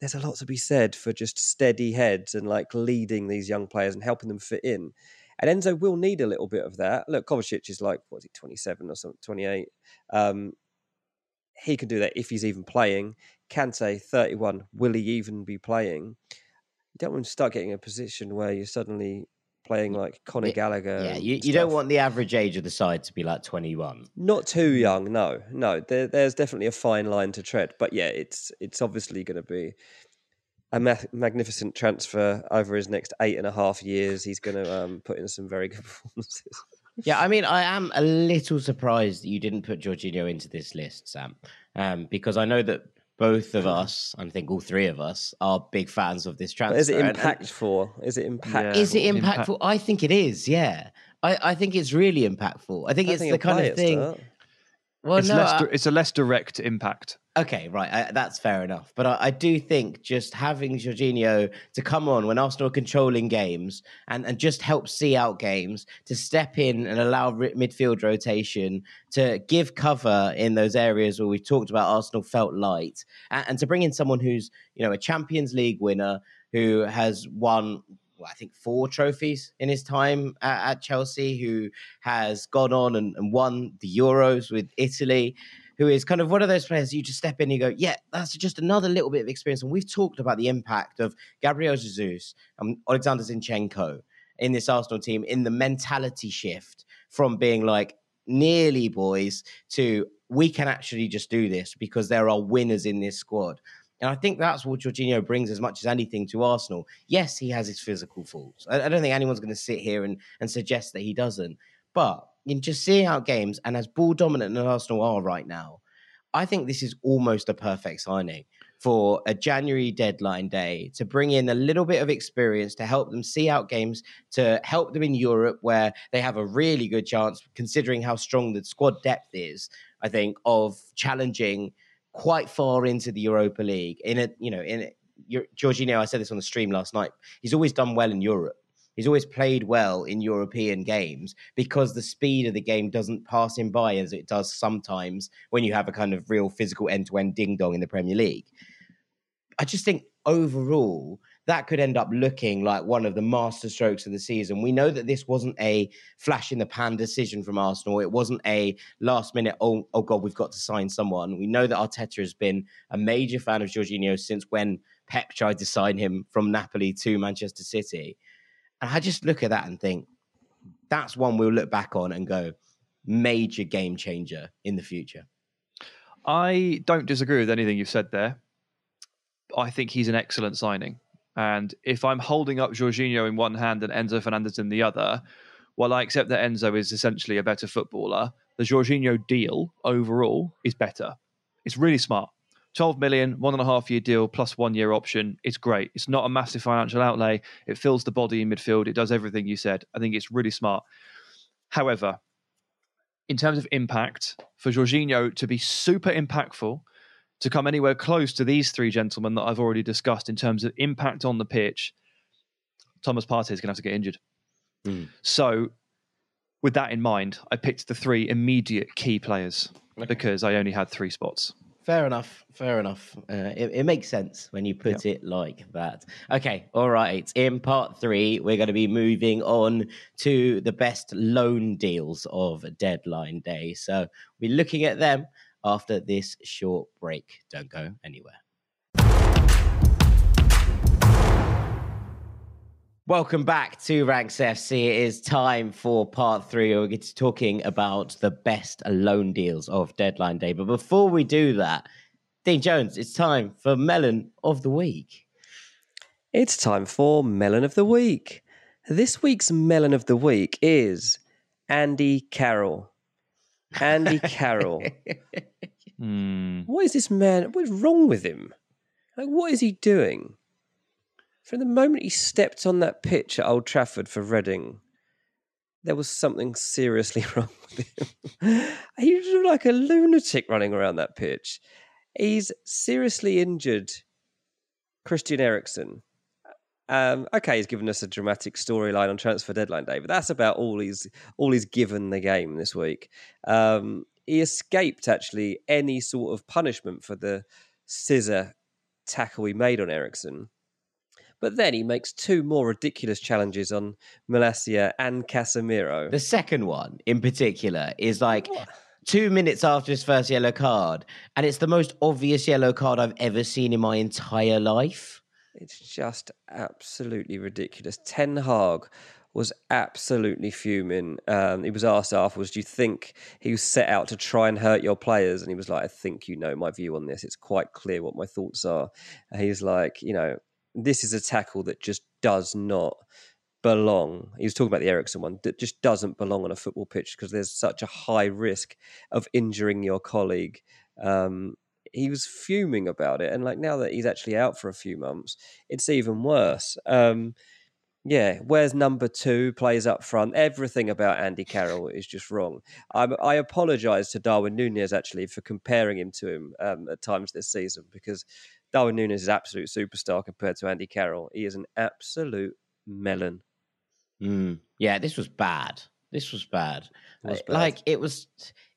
there's a lot to be said for just steady heads and like leading these young players and helping them fit in. And Enzo will need a little bit of that. Look Kovacic is like what's he 27 or something 28 um, he can do that if he's even playing. Kante 31 will he even be playing? You don't want to start getting a position where you suddenly playing like Conor Gallagher. Yeah, you, you don't want the average age of the side to be like 21. Not too young, no, no. There, there's definitely a fine line to tread, but yeah, it's it's obviously going to be a ma- magnificent transfer over his next eight and a half years. He's going to um, put in some very good *laughs* performances. Yeah, I mean, I am a little surprised that you didn't put Jorginho into this list, Sam, um, because I know that both of mm. us, I think all three of us, are big fans of this transfer. But is it impactful? Is it impactful? Is it impactful? I think it is. Yeah, I, I think it's really impactful. I think I it's think the kind of thing. Well, it's, no, less, I, it's a less direct impact. Okay, right. I, that's fair enough. But I, I, do think just having Jorginho to come on when Arsenal are controlling games and, and just help see out games, to step in and allow midfield rotation, to give cover in those areas where we've talked about Arsenal felt light, and, and to bring in someone who's, you know, a Champions League winner who has won I think four trophies in his time at, at Chelsea, who has gone on and, and, won the Euros with Italy, who is kind of one of those players you just step in and you go, yeah, that's just another little bit of experience. And we've talked about the impact of Gabriel Jesus and Alexander Zinchenko in this Arsenal team in the mentality shift from being like nearly boys to we can actually just do this because there are winners in this squad. And I think that's what Jorginho brings as much as anything to Arsenal. Yes, he has his physical faults. I, I don't think anyone's going to sit here and, and suggest that he doesn't. But in just seeing out games and as ball dominant as Arsenal are right now, I think this is almost a perfect signing for a January deadline day to bring in a little bit of experience to help them see out games, to help them in Europe where they have a really good chance, considering how strong the squad depth is, I think, of challenging quite far into the Europa League. In a, you know, in a, Jorginho, I said this on the stream last night. He's always done well in Europe. He's always played well in European games because the speed of the game doesn't pass him by as it does sometimes when you have a kind of real physical end to end ding dong in the Premier League. I just think overall, that could end up looking like one of the master strokes of the season. We know that this wasn't a flash in the pan decision from Arsenal. It wasn't a last minute, oh, oh God, we've got to sign someone. We know that Arteta has been a major fan of Jorginho since when Pep tried to sign him from Napoli to Manchester City. And I just look at that and think, that's one we'll look back on and go, major game changer in the future. I don't disagree with anything you've said there. I think he's an excellent signing. And if I'm holding up Jorginho in one hand and Enzo Fernandez in the other, while I accept that Enzo is essentially a better footballer, the Jorginho deal overall is better. It's really smart. 12 million, one and a half year deal plus one year option. It's great. It's not a massive financial outlay. It fills the body in midfield. It does everything you said. I think it's really smart. However, in terms of impact, for Jorginho to be super impactful, to come anywhere close to these three gentlemen that I've already discussed in terms of impact on the pitch, Thomas Partey is going to have to get injured. Mm. So, with that in mind, I picked the three immediate key players because I only had three spots. Fair enough. Fair enough. Uh, it, it makes sense when you put it like that. Okay. All right. In part three, we're going to be moving on to the best loan deals of deadline day. So we're looking at them after this short break. Don't go anywhere. Welcome back to Ranks FC. It is time for part three. We're talking about the best loan deals of deadline day. But before we do that, Dean Jones, it's time for Melon of the Week. It's time for Melon of the Week. This week's Melon of the Week is Andy Carroll. Andy Carroll. *laughs* Hmm. What is this man? What is wrong with him? Like, what is he doing? From the moment he stepped on that pitch at Old Trafford for Reading, there was something seriously *laughs* wrong with him. he was like a lunatic running around that pitch. He's seriously injured Christian Eriksen. Um, okay, he's given us a dramatic storyline on transfer deadline day, but that's about all he's all he's given the game this week. Um, he escaped actually any sort of punishment for the scissor tackle he made on Eriksen. But then he makes two more ridiculous challenges on Malacia and Casemiro. The second one in particular is like two minutes after his first yellow card, and it's the most obvious yellow card I've ever seen in my entire life. It's just absolutely ridiculous. Ten Hag was absolutely fuming. Um, he was asked afterwards, "Do you think he was set out to try and hurt your players?" And he was like, "I think you know my view on this. It's quite clear what my thoughts are." And he's like, "You know, this is a tackle that just does not." belong. He was talking about the Eriksen one that just doesn't belong on a football pitch because there's such a high risk of injuring your colleague. Um, he was fuming about it, and like now that he's actually out for a few months, it's even worse. Um, yeah, where's number two plays up front? Everything about Andy Carroll is just wrong. I'm, I apologise to Darwin Nunez actually for comparing him to him um, at times this season because Darwin Nunez is an absolute superstar compared to Andy Carroll. He is an absolute melon. Mm. Yeah, this was bad. This was bad. It was bad. Like it was,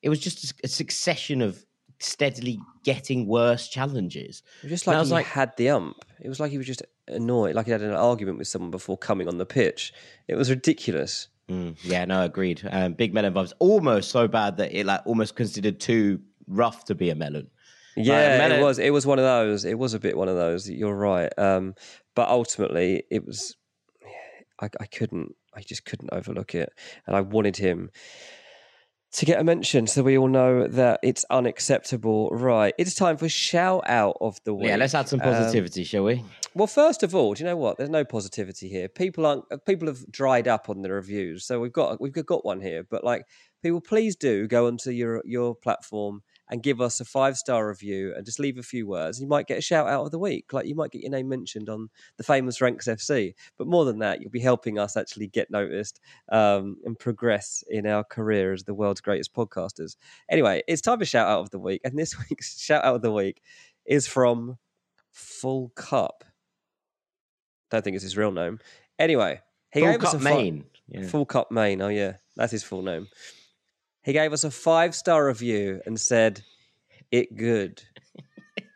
it was just a succession of steadily getting worse challenges. It was just And like I was he like- had the ump. It was like he was just annoyed, like he had an argument with someone before coming on the pitch. It was ridiculous. Mm, yeah, no, agreed. Um, big melon vibes, almost so bad that it like almost considered too rough to be a melon. Yeah, melon- it was. It was one of those. It was a bit one of those. You're right. Um, but ultimately, it was. I, I couldn't. I just couldn't overlook it, and I wanted him to get a mention, so we all know that it's unacceptable. Right. It's time for shout out of the week. Yeah, let's add some Um, positivity, shall we? well, first of all, do you know what? There's no positivity here. People aren't. uh, People have dried up on the reviews, so we've got we've got one here. But like, people, please do go onto your your platform and give us a five star review and just leave a few words. You might get a shout out of the week. Like you might get your name mentioned on the famous Ranks FC. But more than that, you'll be helping us actually get noticed um, and progress in our career as the world's greatest podcasters. Anyway, it's time for shout out of the week, and this *laughs* week's shout out of the week is from Full Cup. Don't think it's his real name. Anyway, he Full gave us Cup a fi- main. Yeah. Full Cup Main. Oh yeah, that's his full name. He gave us a five star review and said, "It good."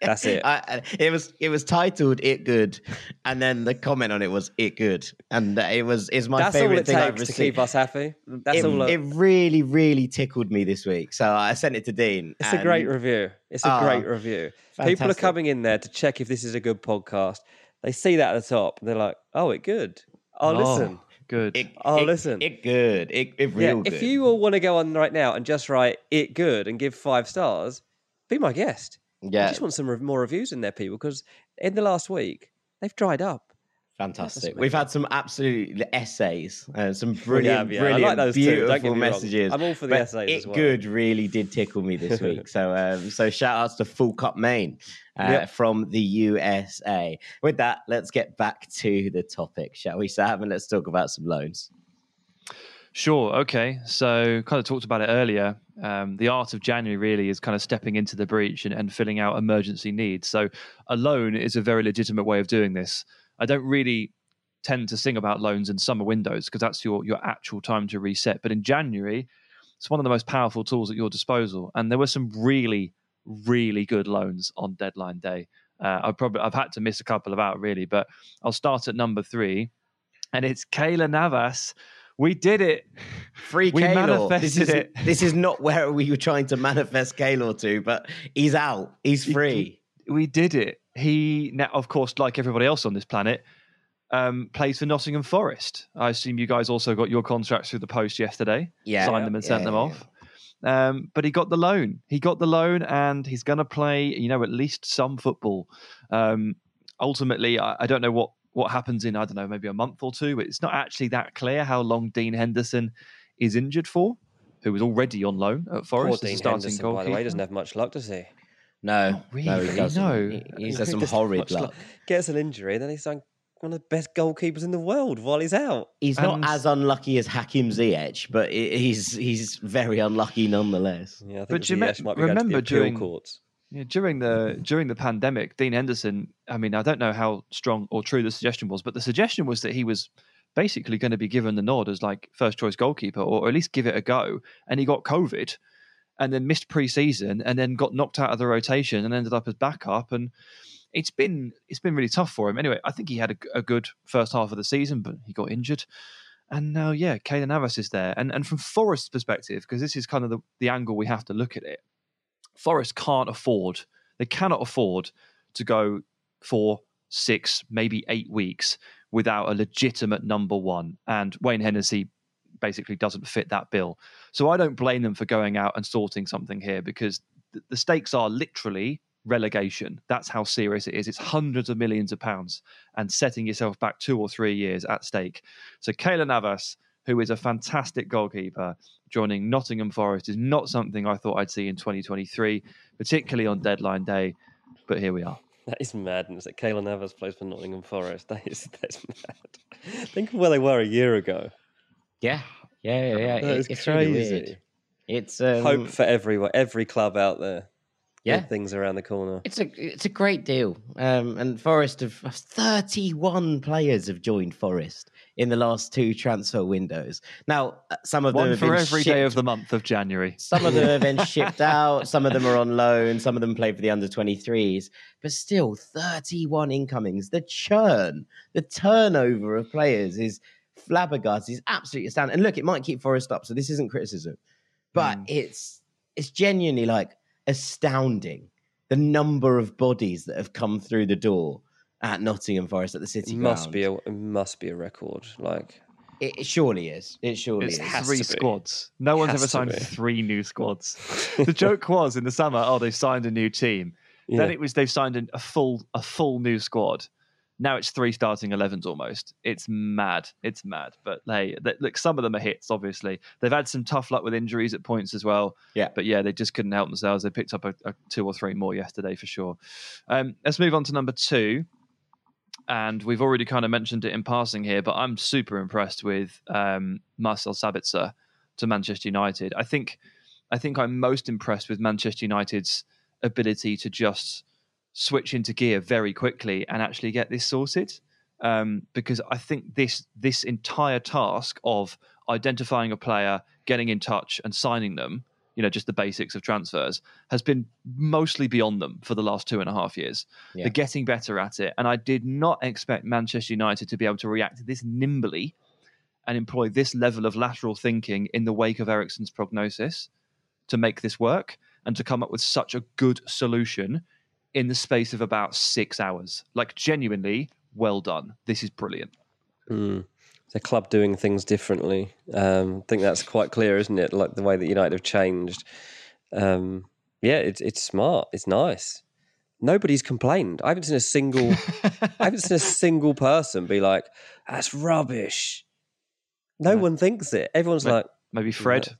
That's it. *laughs* I, it was it was titled "It Good," and then the comment on it was "It Good," and it was is my that's favorite thing I've takes to keep us happy. That's it, all. it really, really tickled me this week. So I sent it to Dean. it's a great review. It's a Ah, great review. People are coming in there to check if this is a good podcast. They see that at the top and they're like, "Oh, it good. Oh, Oh. listen, good. It, Oh, it- listen. It good. It, it Yeah, real good. if you all want to go on right now and just write it good and give five stars, be my guest. Yeah, I just want some rev- more reviews in there, people, because in the last week they've dried up. Fantastic. We've had some absolute essays, uh, some brilliant, have, yeah. I brilliant, like those too, don't get beautiful me wrong. messages. I'm all for the But essays It as well. good really did tickle me this week. *laughs* so, um, so shout outs to Full Cup Maine uh, Yep. from the USA. With that, let's get back to the topic, shall we, Sam? And let's talk about some loans. Sure. Okay. So, kind of talked about it earlier. Um, the art of January really is kind of stepping into the breach and, and filling out emergency needs. So, a loan is a very legitimate way of doing this. I don't really tend to sing about loans in summer windows because that's your your actual time to reset. But in January, it's one of the most powerful tools at your disposal. And there were some really, really good loans on deadline day. Uh, I've probably I've had to miss a couple of out really, but I'll start at number three, and it's Keylor Navas. We did it. Free We Keylor. This manifested is, it. this is not where we were trying to manifest Keylor to, but he's out. He's free. We did it. He now, of course, like everybody else on this planet, um, plays for Nottingham Forest. I assume you guys also got your contracts through the post yesterday. Yeah. signed them and sent Yeah, them yeah, off. Um, but he got the loan. He got the loan, and he's going to play. You know, at least some football. Um, ultimately, I, I don't know what what happens in I don't know maybe a month or two. It's not actually that clear how long Dean Henderson is injured for, who was already on loan at Forest a Dean starting Henderson, goalkeeper. by the way, doesn't have much luck, does he? No, Not no, he really, doesn't. no. He, he's He had some *laughs* doesn't have horrid much luck. Gets an injury, then he's like one of the best goalkeepers in the world while he's out. He's And- not as unlucky as Hakim Ziyech, but he's he's very unlucky nonetheless. Yeah, I think But the Ziyech might be going to the remember during- courts. Yeah, during the mm-hmm. during the pandemic, Dean Henderson. I mean, I don't know how strong or true the suggestion was, but the suggestion was that he was basically going to be given the nod as like first choice goalkeeper, or at least give it a go. And he got COVID, and then missed preseason, and then got knocked out of the rotation, and ended up as backup. And it's been it's been really tough for him. Anyway, I think he had a, a good first half of the season, but he got injured. And now, yeah, Keylor Navas is there. And and from Forest's perspective, because this is kind of the, the angle we have to look at it, Forest can't afford, they cannot afford to go for six, maybe eight weeks without a legitimate number one. And Wayne Hennessy basically doesn't fit that bill. So I don't blame them for going out and sorting something here because th- the stakes are literally relegation. That's how serious it is. It's hundreds of millions of pounds and setting yourself back two or three years at stake. So Keylor Navas, who is a fantastic goalkeeper, joining Nottingham Forest is not something I thought I'd see in 2023, particularly on deadline day. But here we are. That is madness that Keylor Navas plays for Nottingham Forest. *laughs* That is that's mad. Think of where they were a year ago. Yeah, yeah, yeah. yeah. That It- is it's really crazy. weird. It's um, Hope for everyone, every club out there. Yeah. Things around the corner. It's a it's a great deal. Um, and Forest have 31 players have joined Forest in the last two transfer windows. Now, uh, some of them One have for been every shipped, day of the month of January. Some of them have been *laughs* shipped out. Some of them are on loan. Some of them play for the under 23s. But still, 31 incomings. The churn, the turnover of players is flabbergasted. Is absolutely astounding. And look, it might keep Forest up, so this isn't criticism, but Mm. it's it's genuinely like astounding the number of bodies that have come through the door at Nottingham Forest at the City must be a it must be a record. Like It, it surely is. It surely It's is. has three to be. squads. No one's ever signed three new squads. *laughs* the joke was in the summer, oh, they've signed a new team. Then it was they've signed an, a full a full new squad. Now it's three starting 11s almost. It's mad. It's mad. But hey, look, some of them are hits. Obviously, they've had some tough luck with injuries at points as well. Yeah. but yeah, they just couldn't help themselves. They picked up a, a two or three more yesterday for sure. Um, let's move on to number two. And we've already kind of mentioned it in passing here, but I'm super impressed with um, Marcel Sabitzer to Manchester United. I think, I think I'm most impressed with Manchester United's ability to just switch into gear very quickly and actually get this sorted. Um, because I think this this entire task of identifying a player, getting in touch, and signing them, you know, just the basics of transfers, has been mostly beyond them for the last two and a half years. Yeah. They're getting better at it, and I did not expect Manchester United to be able to react this nimbly and employ this level of lateral thinking in the wake of Eriksen's prognosis to make this work and to come up with such a good solution in the space of about six hours. Like genuinely, well done. This is brilliant. Mm. the club doing things differently. Um, I think that's quite clear, isn't it? Like the way that United have changed. Um, yeah, it's it's smart. It's nice. Nobody's complained. I haven't seen a single. I haven't seen a *laughs* single person be like, "That's rubbish." No, one thinks it. Everyone's Maybe- like, Maybe Fred.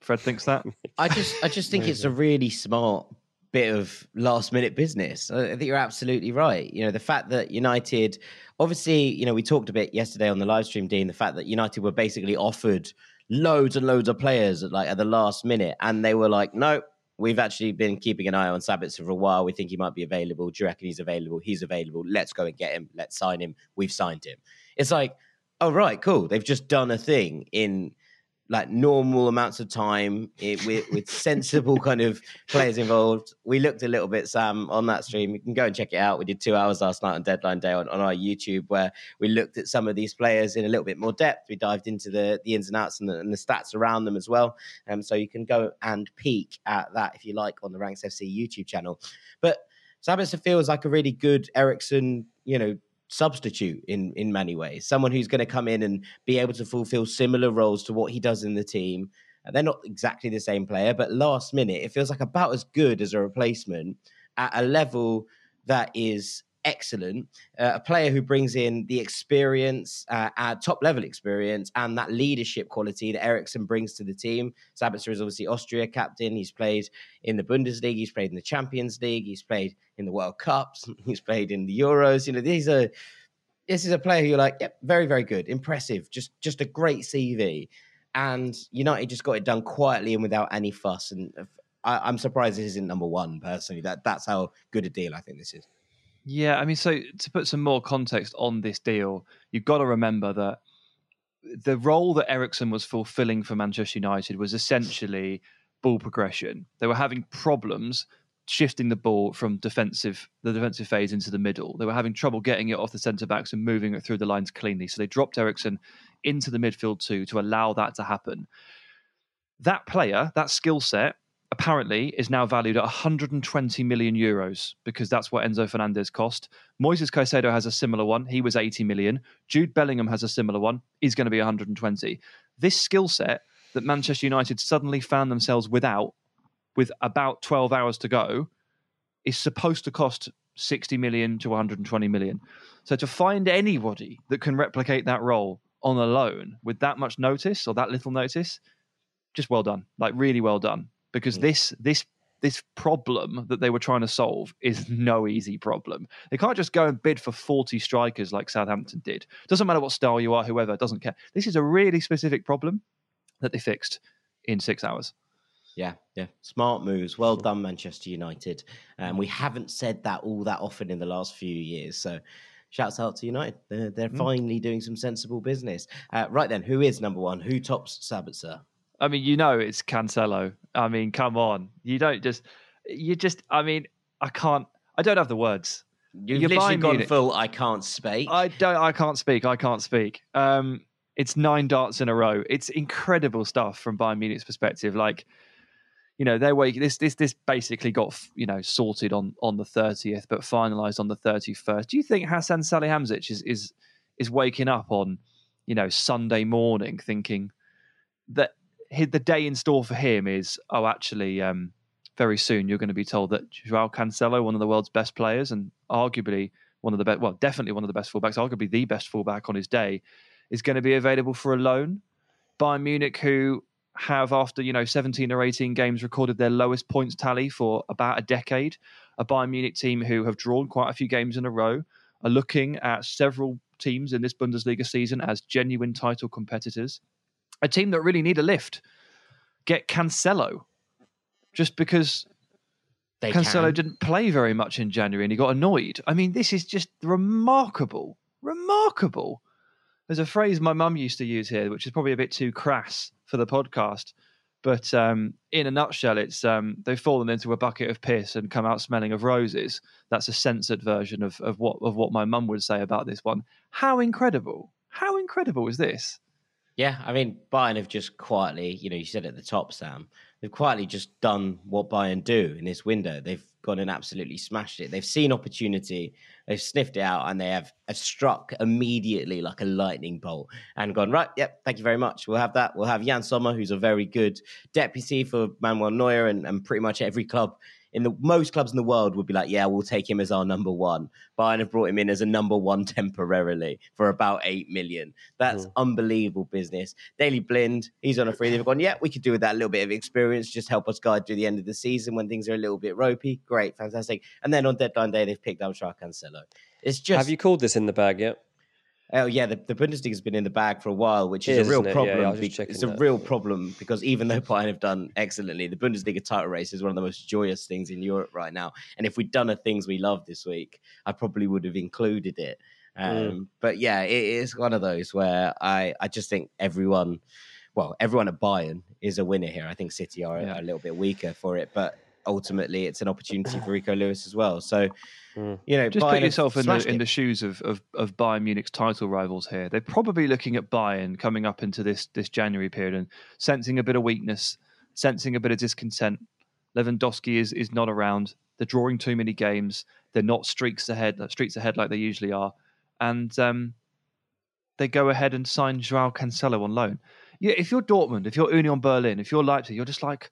Fred thinks that. I just I just think it's a really smart bit of last minute business. I think you're absolutely right. You know, the fact that United obviously, you know, we talked a bit yesterday on the live stream, Dean, the fact that United were basically offered loads and loads of players at like at the last minute, and they were like, No, we've actually been keeping an eye on Sabitzer for a while. We think he might be available. Do you reckon he's available? He's available. Let's go and get him. Let's sign him. We've signed him. It's like, oh right, cool. They've just done a thing in like normal amounts of time it, with, with sensible kind of players involved. We looked a little bit, Sam, on that stream. You can go and check it out. We did two hours last night on Deadline Day on, on our YouTube where we looked at some of these players in a little bit more depth. We dived into the, the ins and outs and the, and the stats around them as well. Um, so you can go and peek at that if you like on the Ranks FC YouTube channel. But Sabitzer feels like a really good Eriksen, you know, substitute in in many ways. Someone who's going to come in and be able to fulfill similar roles to what he does in the team. They're not exactly the same player, but last minute it feels like about as good as a replacement at a level that is excellent. Uh, a player who brings in the experience, uh, top level experience, and that leadership quality that Eriksen brings to the team. Sabitzer is obviously Austria captain. He's played in the Bundesliga. He's played in the Champions League. He's played in the World Cups. *laughs* He's played in the Euros. You know, these are this is a player who you're like, yep, very, very good, impressive, just just a great CV. And United just got it done quietly and without any fuss. And uh, I, I'm surprised this isn't number one personally. That that's how good a deal I think this is. Yeah, I mean, so to put some more context on this deal, you've got to remember that the role that Eriksen was fulfilling for Manchester United was essentially ball progression. They were having problems shifting the ball from defensive the defensive phase into the middle. They were having trouble getting it off the centre backs and moving it through the lines cleanly. So they dropped Eriksen into the midfield too to allow that to happen. That player, that skill set, apparently is now valued at 120 million euros because that's what Enzo Fernandez cost. Moises Caicedo has a similar one. He was 80 million. Jude Bellingham has a similar one. He's going to be 120. This skill set that Manchester United suddenly found themselves without, with about 12 hours to go, is supposed to cost 60 million to 120 million. So to find anybody that can replicate that role on a loan with that much notice or that little notice, just well done. Like really well done because this this this problem that they were trying to solve is *laughs* no easy problem. They can't just go and bid for 40 strikers like Southampton did. Doesn't matter what style you are, whoever, doesn't care. This is a really specific problem that they fixed in six hours. Yeah, yeah, smart moves. Well done, Manchester United. Um, we haven't said that all that often in the last few years. So, shouts out to United. They're, they're finally doing some sensible business. Uh, right then, who is number one? Who tops Sabitzer? I mean, you know, it's Cancelo. I mean, come on. You don't just, you just, I mean, I can't, I don't have the words. You've You're literally gone Munich. full. I can't speak. I don't, I can't speak. I can't speak. Um, it's nine darts in a row. It's incredible stuff from Bayern Munich's perspective. Like, you know, they're waiting. This, this, this basically got, you know, sorted on on the thirtieth, but finalised on the thirty first. Do you think Hassan Salihamidzic is is is waking up on, you know, Sunday morning thinking that the day in store for him is, oh, actually, um, very soon you're going to be told that Joao Cancelo, one of the world's best players and arguably one of the best, well, definitely one of the best fullbacks, arguably the best fullback on his day, is going to be available for a loan. Bayern Munich, who have after you know 17 or 18 games recorded their lowest points tally for about a decade, a Bayern Munich team who have drawn quite a few games in a row, are looking at several teams in this Bundesliga season as genuine title competitors. A team that really need a lift. Get Cancelo, just because they Cancelo can. didn't play very much in January and he got annoyed. I mean, this is just remarkable. Remarkable. There's a phrase my mum used to use here, which is probably a bit too crass for the podcast. But um, in a nutshell, it's um, they've fallen into a bucket of piss and come out smelling of roses. That's a censored version of, of what of what my mum would say about this one. How incredible! How incredible is this? Yeah, I mean, Bayern have just quietly, you know, you said at the top, Sam, they've quietly just done what Bayern do in this window. They've gone and absolutely smashed it. They've seen opportunity, they've sniffed it out, and they have, struck immediately like a lightning bolt and gone, right, yep, thank you very much. We'll have that. We'll have Yann Sommer, who's a very good deputy for Manuel Neuer and, and pretty much every club in the most clubs in the world would be like, yeah, we'll take him as our number one. Bayern have brought him in as a number one *laughs* temporarily for about eight million. That's mm. unbelievable business. Daley Blind, he's on a free. They've gone, yeah, we could do with that a little bit of experience, just help us guide through the end of the season when things are a little bit ropey. Great, fantastic. And then on deadline day, they've picked up Joao Cancelo. It's just. Have you called this in the bag yet? Oh yeah, the, the Bundesliga's been in the bag for a while, which is, is a real problem. Yeah, yeah, it's a real problem because even though *laughs* Bayern have done excellently, the Bundesliga title race is one of the most joyous things in Europe right now. And if we'd done a things we love this week, I probably would have included it. Mm. Um, mm. But yeah, it is one of those where I I just think everyone, well, everyone at Bayern is a winner here. I think City are yeah. a little bit weaker for it, but ultimately it's an opportunity for Rico Lewis as well. So, mm. you know, just Bayern put yourself in the, in the shoes of, of, of Bayern Munich's title rivals here. They're probably looking at Bayern coming up into this this January period and sensing a bit of weakness, sensing a bit of discontent. Lewandowski is is not around. They're drawing too many games. They're not streaks ahead, streaks ahead like they usually are, and um, they go ahead and sign Joao Cancelo on loan. Yeah, if you're Dortmund, if you're Union Berlin, if you're Leipzig, you're just like,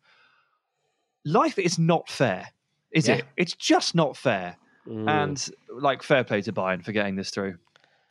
life is not fair, is yeah. it? It's just not fair. Mm. And like, fair play to Bayern for getting this through.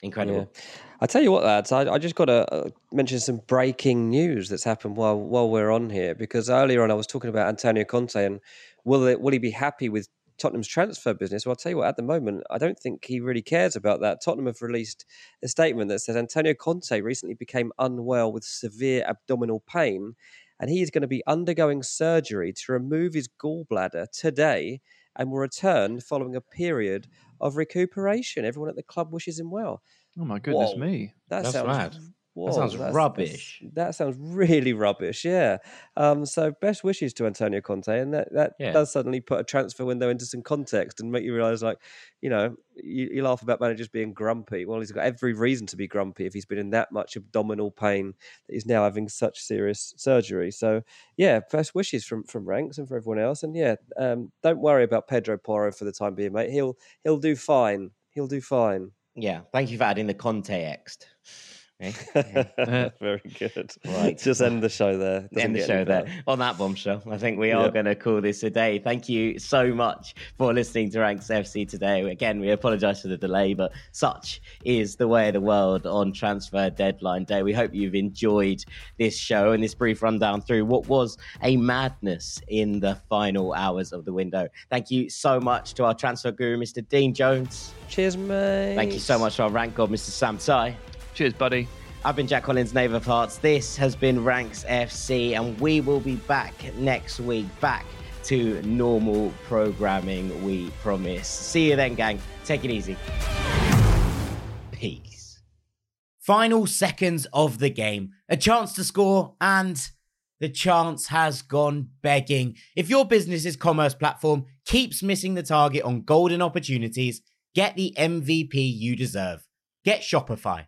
Incredible. Yeah. I tell you what, lads, I, I just got to uh, mention some breaking news that's happened while while we're on here because earlier on I was talking about Antonio Conte and will it, will he be happy with Tottenham's transfer business? Well, I'll tell you what, at the moment, I don't think he really cares about that. Tottenham have released a statement that says Antonio Conte recently became unwell with severe abdominal pain and he is going to be undergoing surgery to remove his gallbladder today and will return following a period of recuperation. Everyone at the club wishes him well. Oh my goodness Whoa. me! That That's sounds mad. Whoa, that sounds that's, rubbish. That's, that sounds really rubbish. Yeah. Um, so best wishes to Antonio Conte, and that that yeah. does suddenly put a transfer window into some context and make you realise, like, you know, you, you, laugh about managers being grumpy. Well, he's got every reason to be grumpy if he's been in that much abdominal pain that he's now having such serious surgery. So yeah, best wishes from from ranks and for everyone else. And yeah, um, don't worry about Pedro Porro for the time being, mate. He'll he'll do fine. He'll do fine. Yeah. Thank you for adding the Conte context. *laughs* Uh, *laughs* Very good. Right. Just end the show there. Doesn't end the show there. On that bombshell, I think we are yep. going to call this a day. Thank you so much for listening to Ranks FC today. Again, we apologise for the delay, but such is the way of the world on transfer deadline day. We hope you've enjoyed this show and this brief rundown through what was a madness in the final hours of the window. Thank you so much to our transfer guru, Mr. Dean Jones. Cheers, mate. Thank you so much to our rank god, Mr. Sam Tighe. Cheers, buddy. I've been Jack Collins, Knave of Hearts. This has been Ranks FC, and we will be back next week, back to normal programming, we promise. See you then, gang. Take it easy. Peace. Final seconds of the game. A chance to score, and the chance has gone begging. If your business's commerce platform keeps missing the target on golden opportunities, get the MVP you deserve. Get Shopify.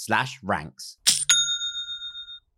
slash ranks.